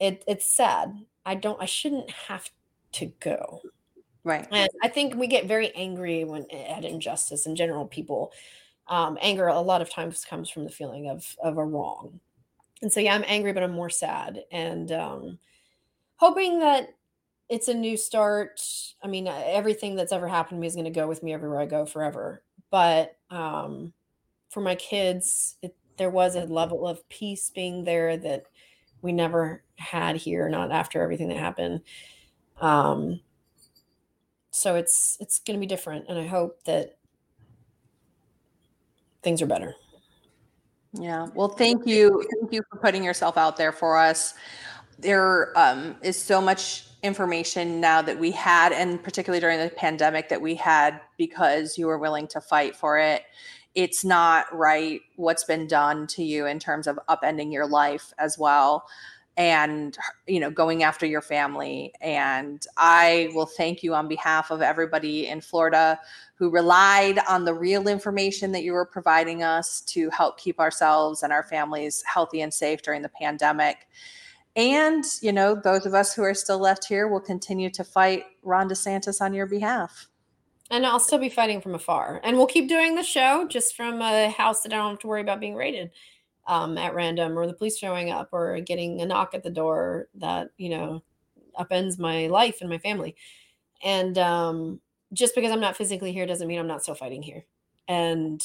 Speaker 3: it it's sad. I don't. I shouldn't have to go.
Speaker 2: Right.
Speaker 3: And I think we get very angry when at injustice in general. People um, anger a lot of times comes from the feeling of of a wrong, and so yeah, I'm angry, but I'm more sad and um, hoping that it's a new start. I mean, everything that's ever happened to me is going to go with me everywhere I go forever but um, for my kids, it, there was a level of peace being there that we never had here, not after everything that happened. Um, so it's it's going to be different, and I hope that things are better.
Speaker 2: Yeah. Well, thank you. Thank you for putting yourself out there for us. There um, is so much information now that we had, and particularly during the pandemic that we had because you were willing to fight for it. It's not right what's been done to you in terms of upending your life as well and you know going after your family and i will thank you on behalf of everybody in florida who relied on the real information that you were providing us to help keep ourselves and our families healthy and safe during the pandemic and, you know, those of us who are still left here will continue to fight Ron DeSantis on your behalf.
Speaker 3: And I'll still be fighting from afar. And we'll keep doing the show just from a house that I don't have to worry about being raided um, at random or the police showing up or getting a knock at the door that, you know, upends my life and my family. And um, just because I'm not physically here doesn't mean I'm not still fighting here. And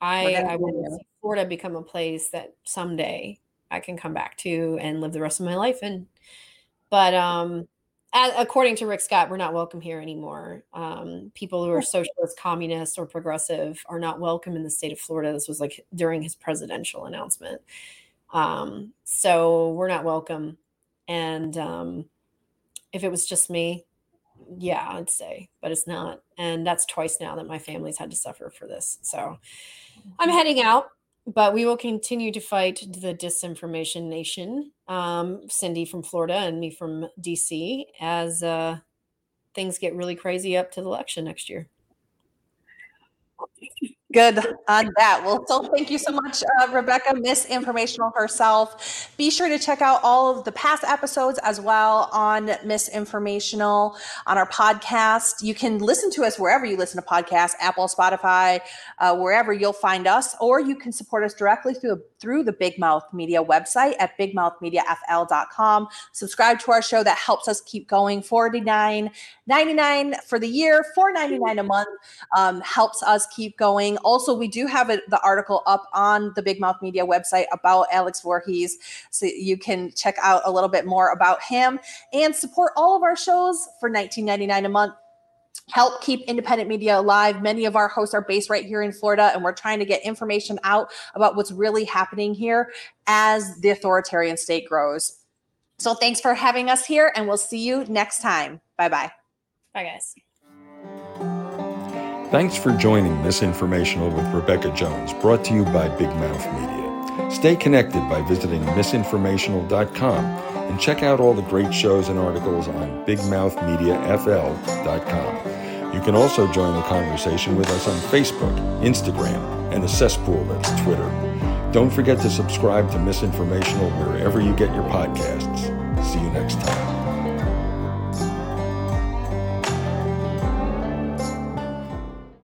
Speaker 3: I, I want to see Florida become a place that someday I can come back to and live the rest of my life in. But um, as, according to Rick Scott, we're not welcome here anymore. Um, people who are socialist, communist, or progressive are not welcome in the state of Florida. This was like during his presidential announcement. Um, so we're not welcome. And um, if it was just me, yeah, I'd say, but it's not. And that's twice now that my family's had to suffer for this. So I'm mm-hmm. heading out but we will continue to fight the disinformation nation, um, Cindy from Florida and me from DC, as uh, things get really crazy up to the election next year
Speaker 2: good on that. Well, so thank you so much, uh, Rebekah, Miss Informational herself. Be sure to check out all of the past episodes as well on Miss Informational on our podcast. You can listen to us wherever you listen to podcasts, Apple, Spotify, uh, wherever you'll find us, or you can support us directly through through the Big Mouth Media website at bigmouthmediafl.com. Subscribe to our show that helps us keep going. Forty nine ninety nine for the year, four ninety nine a month um, helps us keep going also, we do have a, the article up on the Big Mouth Media website about Alex Vorhies. So you can check out a little bit more about him and support all of our shows for $19.99 a month help keep independent media alive. Many of our hosts are based right here in Florida, and we're trying to get information out about what's really happening here as the authoritarian state grows. So, thanks for having us here, and we'll see you next time. Bye bye.
Speaker 3: Bye, guys.
Speaker 1: Thanks for joining Miss Informational with Rebekah Jones, brought to you by Big Mouth Media. Stay connected by visiting misinformational.com and check out all the great shows and articles on bigmouthmediafl.com. You can also join the conversation with us on Facebook, Instagram, and the cesspool that's Twitter. Don't forget to subscribe to Miss Informational wherever you get your podcasts. See you next time.